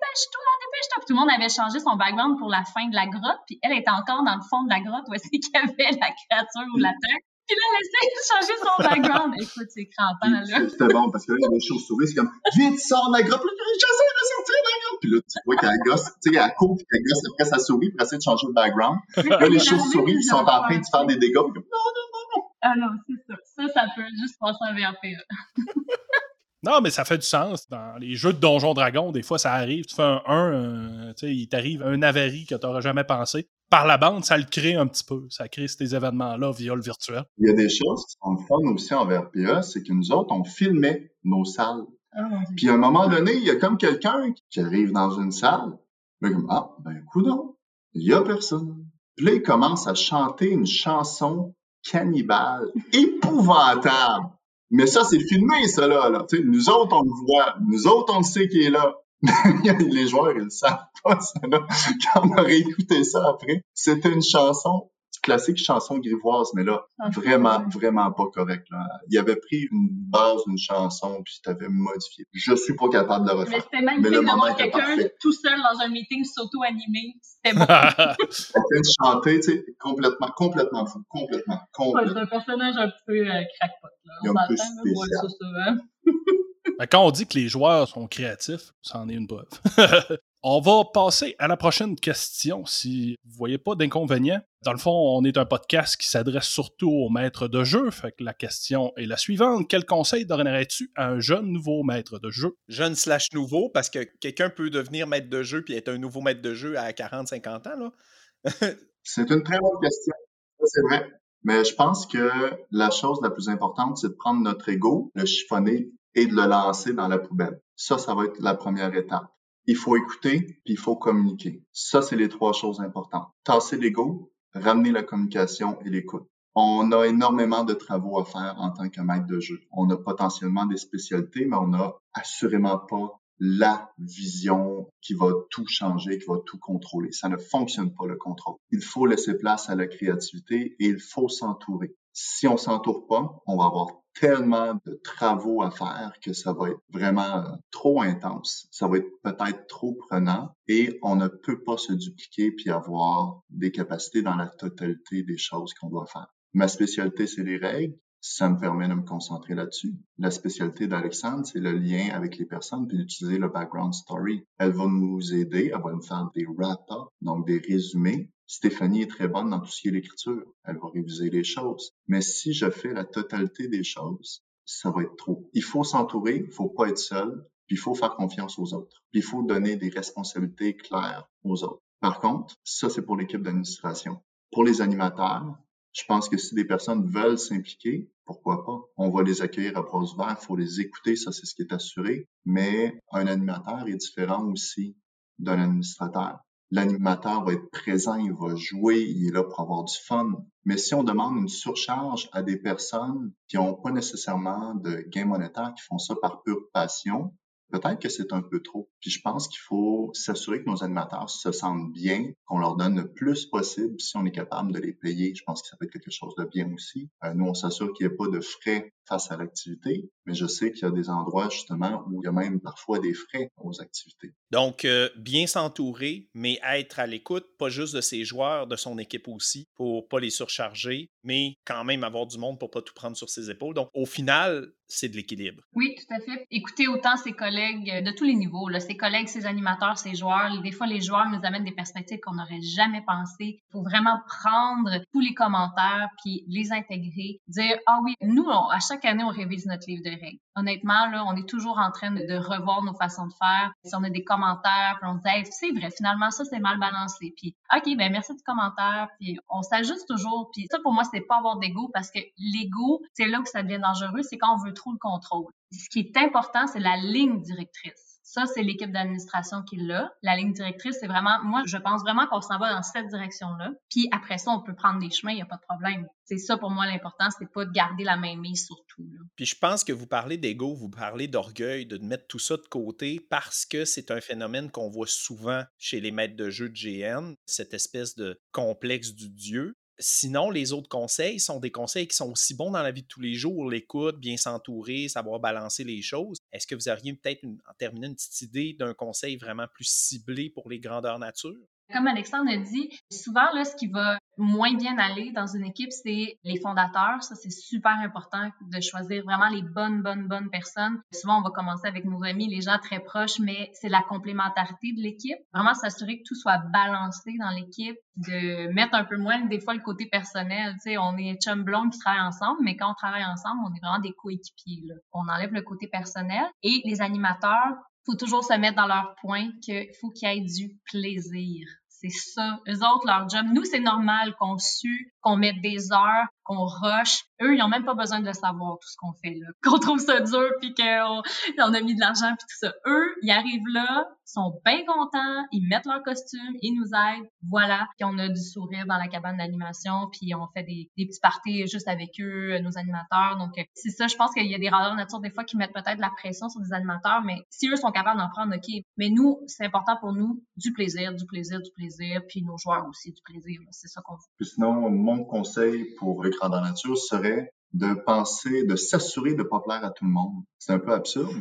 dépêche-toi, dépêche-toi. Puis tout le monde avait changé son background pour la fin de la grotte, puis elle était encore dans le fond de la grotte où est-ce qu'il y avait la créature ou l'attaque. Puis là, elle essaie de changer son background. Écoute, c'est crampant, là. C'était bon, parce que là, il y chauves-souris, c'est comme, vite, sors de la grotte. Puis j'essaie de sortir de la grotte. Puis là, tu vois qu'elle gosse, tu sais, elle court, puis elle gosse après sa souris pour essayer de changer de background. Là, les chauves-souris, ils sont en train de faire des dégâts. Puis, non, non, non, non. Ah non, c'est ça. Ça, ça peut juste passer en VRPE. Non, mais ça fait du sens. Dans les jeux de Donjon Dragon, des fois, ça arrive. Tu fais un 1, euh, tu sais, il t'arrive un avarie que tu n'aurais jamais pensé. Par la bande, ça le crée un petit peu. Ça crée ces événements-là via le virtuel. Il y a des choses qui sont fun aussi en VRPA, c'est que nous autres, on filmait nos salles. Ah, Puis à un moment donné, il y a comme quelqu'un qui arrive dans une salle, mais comme, ah, ben, coudon, il y a personne. Puis là, il commence à chanter une chanson cannibale, épouvantable. Mais ça, c'est filmé, ça, là. là. nous autres, on le voit. Nous autres, on le sait qu'il est là. les joueurs, ils le savent pas, ça, là. Quand on aurait écouté ça après, c'était une chanson classique chanson grivoise, mais là, ah, vraiment, vraiment pas correct. Là. Il avait pris une base d'une chanson, puis il avait modifié. Je suis pas capable de le refaire. Mais c'était magnifique de voir quelqu'un tout seul dans un meeting s'auto-animer. C'était bon. Elle chanter, tu sais, complètement, complètement fou, complètement, complètement. c'est un personnage un peu euh, crackpot, là. On spécial. Ça, hein. quand on dit que les joueurs sont créatifs, ça en est une preuve. On va passer à la prochaine question si vous voyez pas d'inconvénient. Dans le fond, on est un podcast qui s'adresse surtout aux maîtres de jeu. Fait que la question est la suivante. Quel conseil donnerais-tu à un jeune nouveau maître de jeu? Jeune slash nouveau, parce que quelqu'un peut devenir maître de jeu puis être un nouveau maître de jeu à 40, 50 ans, là. c'est une très bonne question. C'est vrai. Mais je pense que la chose la plus importante, c'est de prendre notre ego, le chiffonner et de le lancer dans la poubelle. Ça, ça va être la première étape il faut écouter, puis il faut communiquer. Ça, c'est les trois choses importantes. Tasser l'ego, ramener la communication et l'écoute. On a énormément de travaux à faire en tant que maître de jeu. On a potentiellement des spécialités, mais on n'a assurément pas la vision qui va tout changer, qui va tout contrôler. Ça ne fonctionne pas le contrôle. Il faut laisser place à la créativité et il faut s'entourer. Si on s'entoure pas, on va avoir tellement de travaux à faire que ça va être vraiment trop intense. Ça va être peut-être trop prenant et on ne peut pas se dupliquer puis avoir des capacités dans la totalité des choses qu'on doit faire. Ma spécialité, c'est les règles. Ça me permet de me concentrer là-dessus. La spécialité d'Alexandre, c'est le lien avec les personnes puis d'utiliser le background story. Elle va nous aider, elle va nous faire des wrap-up, donc des résumés Stéphanie est très bonne dans tout ce qui est l'écriture. Elle va réviser les choses. Mais si je fais la totalité des choses, ça va être trop. Il faut s'entourer, il faut pas être seul, puis il faut faire confiance aux autres. Puis il faut donner des responsabilités claires aux autres. Par contre, ça, c'est pour l'équipe d'administration. Pour les animateurs, je pense que si des personnes veulent s'impliquer, pourquoi pas? On va les accueillir à bras ouverts, il faut les écouter, ça c'est ce qui est assuré. Mais un animateur est différent aussi d'un administrateur. L'animateur va être présent, il va jouer, il est là pour avoir du fun. Mais si on demande une surcharge à des personnes qui n'ont pas nécessairement de gain monétaire, qui font ça par pure passion, peut-être que c'est un peu trop. Puis je pense qu'il faut s'assurer que nos animateurs se sentent bien, qu'on leur donne le plus possible. Si on est capable de les payer, je pense que ça peut être quelque chose de bien aussi. Euh, nous, on s'assure qu'il n'y ait pas de frais face à l'activité, mais je sais qu'il y a des endroits justement où il y a même parfois des frais aux activités. Donc, euh, bien s'entourer, mais être à l'écoute, pas juste de ses joueurs, de son équipe aussi, pour pas les surcharger, mais quand même avoir du monde pour pas tout prendre sur ses épaules. Donc, au final, c'est de l'équilibre. Oui, tout à fait. Écouter autant ses collègues de tous les niveaux, là, ses collègues, ses animateurs, ses joueurs. Des fois, les joueurs nous amènent des perspectives qu'on n'aurait jamais pensées. Il faut vraiment prendre tous les commentaires puis les intégrer, dire ah oui, nous à chaque année on révise notre livre de règles. Honnêtement là, on est toujours en train de, revoir nos façons de faire. Si on a des commentaires, puis on se dit c'est vrai, finalement ça c'est mal balancé. Puis ok ben merci du commentaire. Puis on s'ajuste toujours. Puis ça pour moi c'est pas avoir d'ego parce que l'ego c'est là que ça devient dangereux, c'est quand on veut trop le contrôle. Ce qui est important c'est la ligne directrice ça, c'est l'équipe d'administration qui l'a. La ligne directrice, c'est vraiment, moi, je pense vraiment qu'on s'en va dans cette direction-là. Puis après ça, on peut prendre des chemins, il n'y a pas de problème. C'est ça pour moi l'important, c'est pas de garder la main mise sur tout. Puis je pense que vous parlez d'ego, vous parlez d'orgueil, de mettre tout ça de côté parce que c'est un phénomène qu'on voit souvent chez les maîtres de jeu de GN, cette espèce de complexe du dieu. Sinon, les autres conseils sont des conseils qui sont aussi bons dans la vie de tous les jours, l'écoute, bien s'entourer, savoir balancer les choses. Est-ce que vous auriez peut-être, en terminant, une petite idée d'un conseil vraiment plus ciblé pour les grandeurs nature? Comme Alexandre a dit, souvent, là, ce qui va moins bien aller dans une équipe, c'est les fondateurs. Ça, c'est super important de choisir vraiment les bonnes, bonnes, bonnes personnes. Souvent, on va commencer avec nos amis, les gens très proches, mais c'est la complémentarité de l'équipe. Vraiment s'assurer que tout soit balancé dans l'équipe, de mettre un peu moins des fois le côté personnel. Tu sais, on est chum blonde qui travaille ensemble, mais quand on travaille ensemble, on est vraiment des coéquipiers. On enlève le côté personnel. Et les animateurs, faut toujours se mettre dans leur point qu'il faut qu'il y ait du plaisir. C'est ça. Eux autres, leur job. Nous, c'est normal qu'on sue, qu'on mette des heures, qu'on rush. Eux, ils ont même pas besoin de le savoir, tout ce qu'on fait là. Qu'on trouve ça dur, puis qu'on on a mis de l'argent, puis tout ça. Eux, ils arrivent là, sont bien contents, ils mettent leur costume, ils nous aident, voilà. Puis on a du sourire dans la cabane d'animation, puis on fait des, des petits parties juste avec eux, nos animateurs. Donc, c'est ça, je pense qu'il y a des randonneurs nature des fois qui mettent peut-être la pression sur des animateurs, mais si eux sont capables d'en prendre, OK. Mais nous, c'est important pour nous, du plaisir, du plaisir, du plaisir, puis nos joueurs aussi, du plaisir. C'est ça qu'on veut. Mon conseil pour le grandeur nature serait de penser, de s'assurer de ne pas plaire à tout le monde. C'est un peu absurde,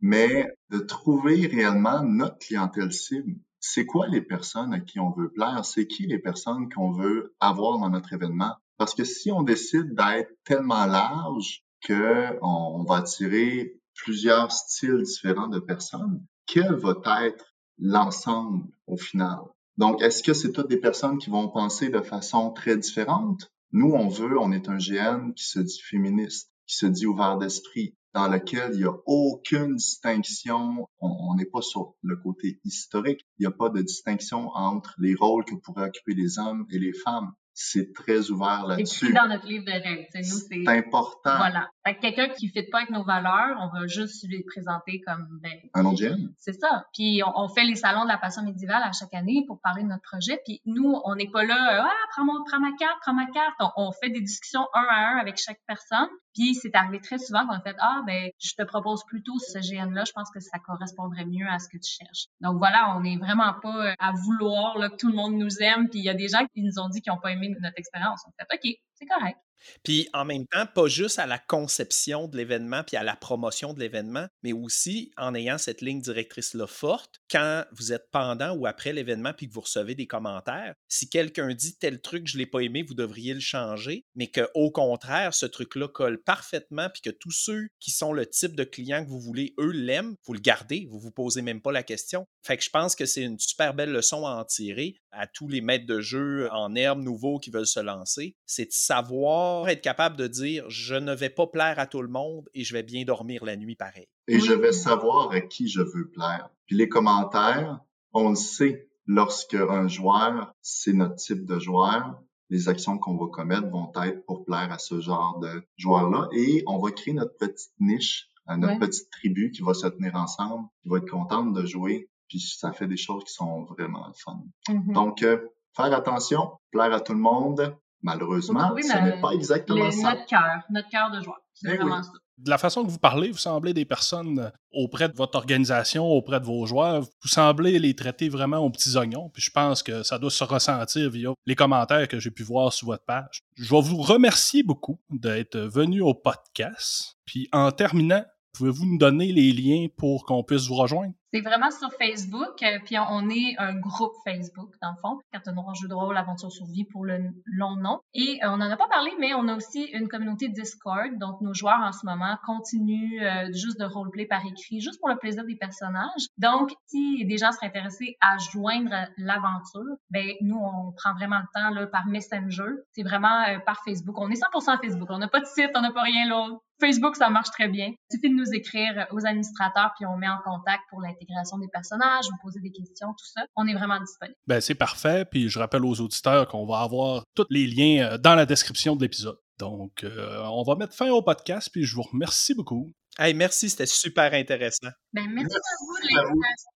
mais de trouver réellement notre clientèle cible. C'est quoi les personnes à qui on veut plaire? C'est qui les personnes qu'on veut avoir dans notre événement? Parce que si on décide d'être tellement large que on va attirer plusieurs styles différents de personnes, quel va être l'ensemble au final? Donc, est-ce que c'est toutes des personnes qui vont penser de façon très différente? Nous, on veut, on est un GN qui se dit féministe, qui se dit ouvert d'esprit, dans lequel il n'y a aucune distinction. On n'est pas sur le côté historique. Il n'y a pas de distinction entre les rôles que pourraient occuper les hommes et les femmes c'est très ouvert là-dessus. C'est dans notre livre de règles. C'est important. Voilà. Quelqu'un qui ne fit pas avec nos valeurs, on va juste lui présenter comme ben, un autre C'est ça. Puis on, fait les salons de la passion médiévale à chaque année pour parler de notre projet. Puis nous, on n'est pas là, ah, prends, prends ma carte, prends ma carte. On, fait des discussions un à un avec chaque personne. Puis c'est arrivé très souvent qu'on a fait ah ben je te propose plutôt ce GN là, je pense que ça correspondrait mieux à ce que tu cherches. Donc voilà, on n'est vraiment pas euh, à vouloir là, que tout le monde nous aime. Puis il y a des gens qui nous ont dit qu'ils n'ont pas aimé notre expérience. On fait OK, c'est correct. Puis en même temps, pas juste à la conception de l'événement puis à la promotion de l'événement, mais aussi en ayant cette ligne directrice-là forte, quand vous êtes pendant ou après l'événement puis que vous recevez des commentaires, si quelqu'un dit tel truc, je ne l'ai pas aimé, vous devriez le changer, mais qu'au contraire, ce truc-là colle parfaitement puis que tous ceux qui sont le type de client que vous voulez, eux, l'aiment, vous le gardez, vous ne vous posez même pas la question. Fait que je pense que c'est une super belle leçon à en tirer à tous les maîtres de jeu en herbe nouveaux qui veulent se lancer. C'est de savoir être capable de dire je ne vais pas plaire à tout le monde et je vais bien dormir la nuit pareil. Et je vais savoir à qui je veux plaire. Puis les commentaires, on le sait, lorsque un joueur, c'est notre type de joueur, les actions qu'on va commettre vont être pour plaire à ce genre de joueur-là et on va créer notre petite niche, euh, notre petite tribu qui va se tenir ensemble, qui va être contente de jouer, puis ça fait des choses qui sont vraiment fun. Mhm. Donc, euh, faire attention, plaire à tout le monde, malheureusement, trouver ce la- n'est pas exactement Le- ça. notre cœur, notre cœur de joueur. C'est Eh vraiment oui. ça. De la façon que vous parlez, vous semblez des personnes auprès de votre organisation, auprès de vos joueurs, vous semblez les traiter vraiment aux petits oignons. Puis je pense que ça doit se ressentir via les commentaires que j'ai pu voir sur votre page. Je vais vous remercier beaucoup d'être venu au podcast. Puis en terminant, pouvez-vous nous donner les liens pour qu'on puisse vous rejoindre? C'est vraiment sur Facebook, euh, puis on, est un groupe Facebook, dans le fond, Carte noire, jeu de rôle, aventure survie pour le long nom. Et euh, on n'en a pas parlé, mais on a aussi une communauté Discord, donc nos joueurs en ce moment continuent euh, juste de roleplay par écrit, juste pour le plaisir des personnages. Donc, si des gens seraient intéressés à joindre l'aventure, ben nous, on prend vraiment le temps là, par Messenger. C'est vraiment par Facebook. On est 100% Facebook. On n'a pas de site, on n'a pas rien là. Facebook, ça marche très bien. Il suffit de nous écrire aux administrateurs, puis on met en contact pour l'intégration des personnages, vous poser des questions, tout ça. On est vraiment disponible. Ben, c'est parfait. Puis je rappelle aux auditeurs qu'on va avoir tous les liens euh, dans la description de l'épisode. Donc, euh, on va mettre fin au podcast, puis je vous remercie beaucoup. Hey, merci, c'était super intéressant. Ben, merci, à vous de à vous. l'invitation.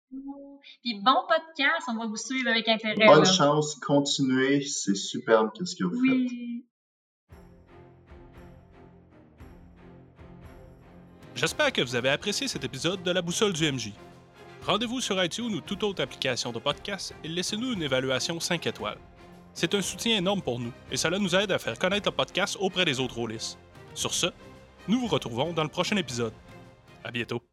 Puis bon podcast, on va vous suivre avec intérêt. Bonne là. chance, continuez, c'est superbe qu'est-ce que vous faites. J'espère que vous avez apprécié cet épisode de La Boussole du MJ. Rendez-vous sur iTunes ou toute autre application de podcast et laissez-nous une évaluation 5 étoiles. C'est un soutien énorme pour nous et cela nous aide à faire connaître le podcast auprès des autres rôlistes. Sur ce, nous vous retrouvons dans le prochain épisode. À bientôt.